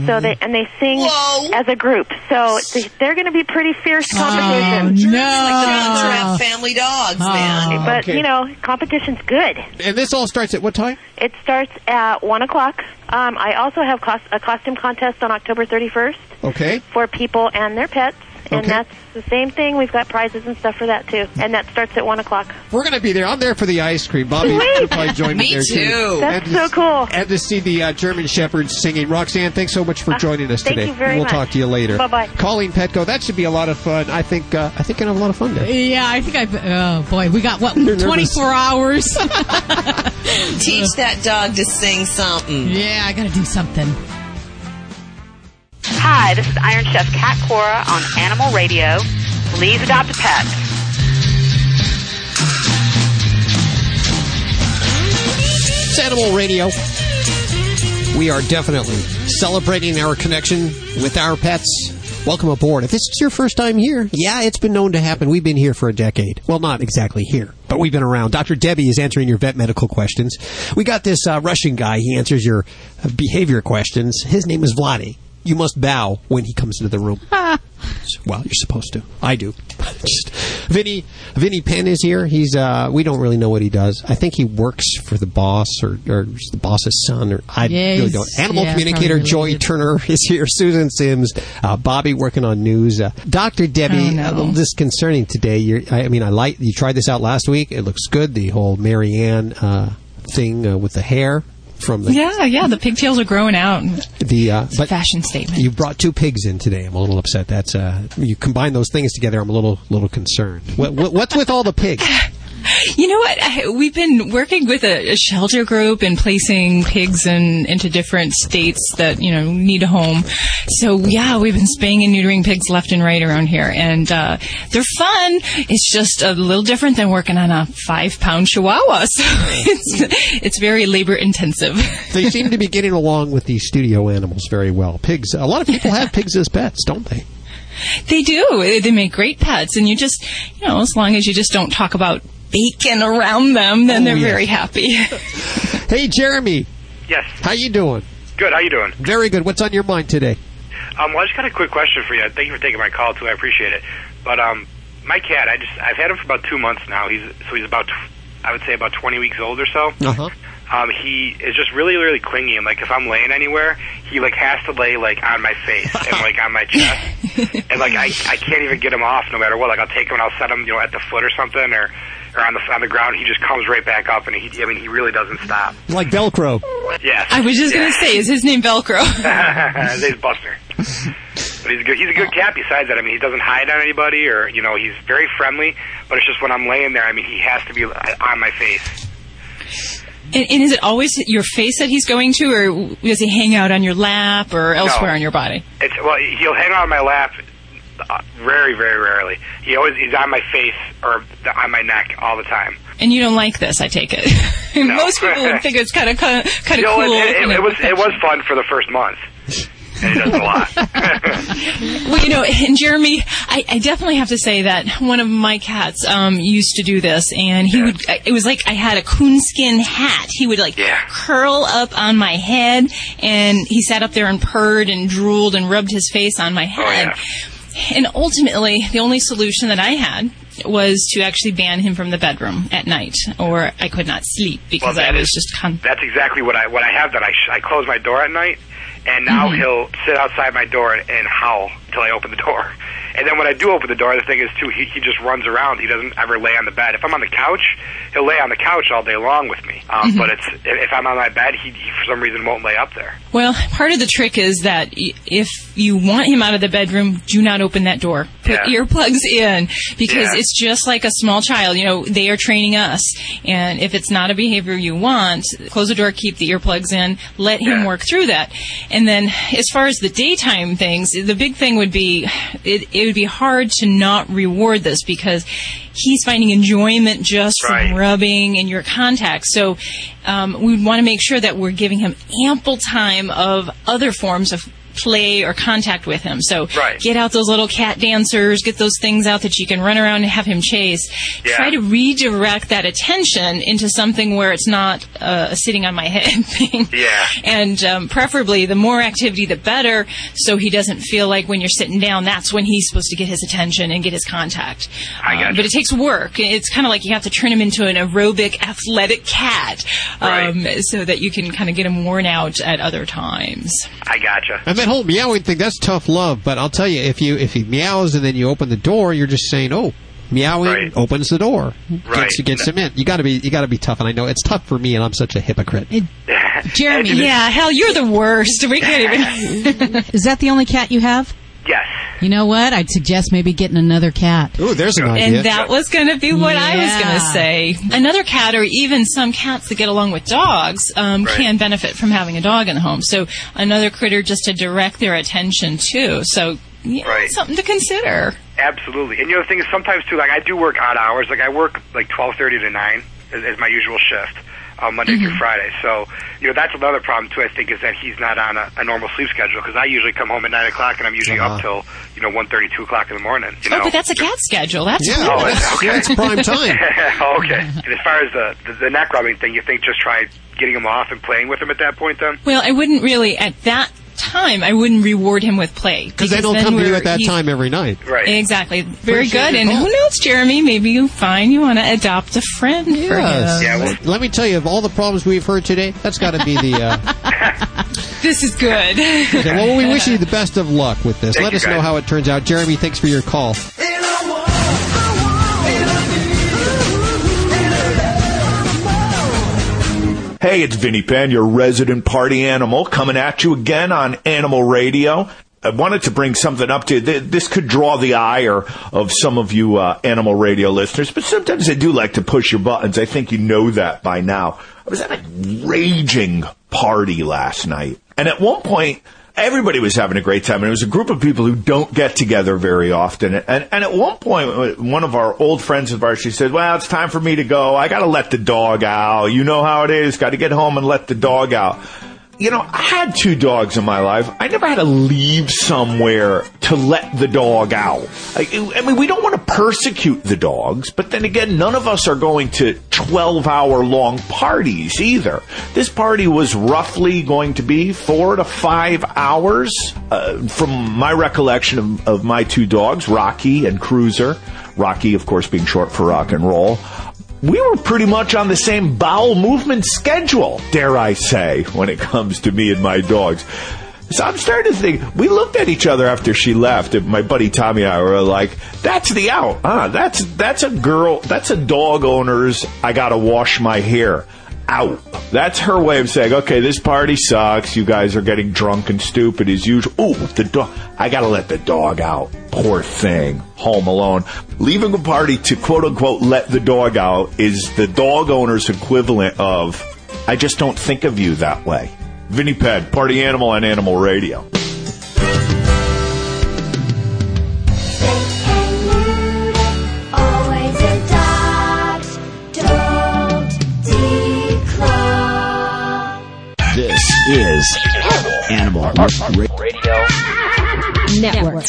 So they and they sing Whoa. as a group. So th- they're going to be pretty fierce Oh, competition. no. Like the Trapp family dogs, man. But okay. you know, competition's good. And this all starts at what time? It starts at one o'clock. Um, I also have cos- a costume contest on October 31st Okay. for people and their pets. And Okay. that's the same thing. We've got prizes and stuff for that too. And that starts at one o'clock. We're going to be there. I'm there for the ice cream. Bobby Sweet. will probably join me, Me there too. That's and so to, cool. And to see the uh, German Shepherds singing. Roxanne, thanks so much for joining us Uh, thank today. you very we'll much. talk to you later. Bye-bye. Calling Petco. That should be a lot of fun. I think. Uh, I think gonna have a lot of fun there. Yeah, I think I. Oh boy, we got what? You're nervous. 24 hours. Teach that dog to sing something. yeah, I got to do something. Hi, this is Iron Chef Cat Cora on Animal Radio. Please adopt a pet. It's Animal Radio. We are definitely celebrating our connection with our pets. Welcome aboard. If this is your first time here, yeah, it's been known to happen. We've been here for a decade. Well, not exactly here, but we've been around. Dr. Debbie is answering your vet medical questions. We got this uh, Russian guy. He answers your uh, behavior questions. His name is Vladae. You must bow when he comes into the room. well, you're supposed to. I do. Just Vinnie Vinnie Penn is here. He's uh we don't really know what he does. I think he works for the boss or, or the boss's son or I Yeah, really don't. Animal yeah, communicator Joy Turner is here. Susan Sims, uh, Bobby working on news. Uh, Dr. Debbie, Oh, a little disconcerting today. You're, I, I mean, I like you tried this out last week. It looks good. The whole Marianne uh, thing uh, with the hair from the Yeah, yeah, the pigtails are growing out. the uh, but fashion statement. You brought two pigs in today. I'm a little upset. That's uh, you combine those things together. I'm a little little concerned. What, what, what's with all the pigs? You know what? I, we've been working with a, a shelter group and placing pigs in, into different states that you know need a home. So yeah, we've been spaying and neutering pigs left and right around here, and uh, they're fun. It's just a little different than working on a five pound Chihuahua. So it's it's very labor intensive. They seem to be getting along with these studio animals very well. Pigs. A lot of people have pigs as pets, don't they? They do. They make great pets, and you just, you know, as long as you just don't talk about bacon around them, then Oh, they're yes. very happy. Hey, Jeremy. Yes. How you doing? Good. How you doing? Very good. What's on your mind today? Um, well, I just got a quick question for you. Thank you for taking my call too. I appreciate it. But um, my cat, I just I've had him for about two months now. He's so he's about I would say about 20 weeks old or so. Uh huh. Um, he is just really really clingy, and like if I'm laying anywhere, he like has to lay like on my face and like on my chest, and like I I can't even get him off no matter what. Like I'll take him and I'll set him you know at the foot or something or. Or on the on the ground, he just comes right back up, and he I mean he really doesn't stop. Like Velcro. Yes. I was just Yeah. going to say, is his name Velcro? His name's Buster. But he's a good. He's a good cat. Besides that, I mean, he doesn't hide on anybody, or you know, he's very friendly. But it's just when I'm laying there, I mean, he has to be on my face. and, and is it always your face that he's going to, or does he hang out on your lap or elsewhere No. on your body? It's well, he'll hang out on my lap. Uh, very, very rarely. He always he's on my face or the, on my neck all the time. And you don't like this, I take it. Most people would think it's kind of kind of kind You know, cool. it, it, it was it was fun for the first month, and he does a lot. Well, you know, and Jeremy, I, I definitely have to say that one of my cats um, used to do this, and he would. It was like I had a coonskin hat. He would like curl up on my head, and he sat up there and purred and drooled and rubbed his face on my Oh, head. And ultimately, the only solution that I had was to actually ban him from the bedroom at night, or I could not sleep because Well, I was is- just con- That's exactly what I what I have done. I sh- I close my door at night, and now Mhm. he'll sit outside my door and, and howl until I open the door. And then when I do open the door, the thing is too, he he just runs around. He doesn't ever lay on the bed. If I'm on the couch, he'll lay on the couch all day long with me. Um, Mhm. But it's if I'm on my bed, he, he for some reason won't lay up there. Well, part of the trick is that if you want him out of the bedroom, do not open that door. Put Yeah. earplugs in because Yeah. it's just like a small child. You know, they are training us. And if it's not a behavior you want, close the door, keep the earplugs in, let him work through that. And then as far as the daytime things, the big thing would be it, it would be hard to not reward this because he's finding enjoyment just from rubbing in your contact. So um, we want to make sure that we're giving him ample time of other forms of play or contact with him. So Right. get out those little cat dancers, get those things out that you can run around and have him chase. Yeah. Try to redirect that attention into something where it's not uh, a sitting on my head thing. Yeah. And um, preferably, the more activity, the better, so he doesn't feel like when you're sitting down, that's when he's supposed to get his attention and get his contact. I Um, but it takes work. It's kind of like you have to turn him into an aerobic, athletic cat, um, so that you can kind of get him worn out at other times. I gotcha. And that whole meowing thing, that's tough love. But I'll tell you, if you if he meows and then you open the door, you're just saying, "Oh, meowing opens the door, Right. gets, gets him in." You got to be you got to be tough. And I know it's tough for me, and I'm such a hypocrite. Jeremy, yeah, hell, you're the worst. We can't even. Is that the only cat you have? Yes. You know what? I'd suggest maybe getting another cat. Ooh, there's an idea. And that was going to be what I was going to say. Another cat, or even some cats that get along with dogs, um, Right. can benefit from having a dog in the home. So another critter just to direct their attention to. So yeah, Right. something to consider. Absolutely. And you know the thing is sometimes too, like I do work odd hours. Like I work like twelve thirty to nine is, is my usual shift. Uh, Monday through Friday, so you know that's another problem too. I think is that he's not on a, a normal sleep schedule because I usually come home at nine o'clock and I'm usually up till you know one thirty, two o'clock in the morning. You know, Oh, but that's a cat schedule. That's Yeah, cool. oh, it's- okay. yeah, it's prime time. oh, okay. And as far as the, the the neck rubbing thing, you think just try getting him off and playing with him at that point then? Well, I wouldn't really at that time, I wouldn't reward him with play Because they don't come to you at that time every night. Right. Exactly. Very Appreciate good. And who knows, Jeremy? Maybe you find you want to adopt a friend for Yes. him. Let me tell you, of all the problems we've heard today, that's got to be the. Uh, This is good. okay, well, we wish you the best of luck with this. Thank Let you, us know how it turns out. Jeremy, thanks for your call. Hey, it's Vinnie Penn, your resident party animal, coming at you again on Animal Radio. I wanted to bring something up to you. This could draw the ire of some of you uh, Animal Radio listeners, but sometimes I do like to push your buttons. I think you know that by now. I was at a raging party last night, and at one point, everybody was having a great time, and it was a group of people who don't get together very often. And, and at one point, one of our old friends of ours, she said, "Well, it's time for me to go. I got to let the dog out. You know how it is. Got to get home and let the dog out." You know, I had two dogs in my life. I never had to leave somewhere to let the dog out. I, I mean, we don't want to persecute the dogs, but then again, none of us are going to 12 hour long parties either. This party was roughly going to be four to five hours. Uh, from my recollection of, of my two dogs, Rocky and Cruiser, Rocky, of course, being short for rock and roll we were pretty much on the same bowel movement schedule, dare I say, when it comes to me and my dogs. So I'm starting to think, we looked at each other after she left, and my buddy Tommy and I were like, that's the out. Ah, that's, that's a girl, that's a dog owner's, I gotta wash my hair. Out. That's her way of saying, okay, this party sucks. You guys are getting drunk and stupid as usual. Ooh, the dog. I gotta let the dog out. Poor thing. Home alone. Leaving a party to quote unquote let the dog out is the dog owner's equivalent of, I just don't think of you that way. Vinnie Penn, party animal on Animal Radio. Always adopt, don't declaw. This is Animal Radio Network.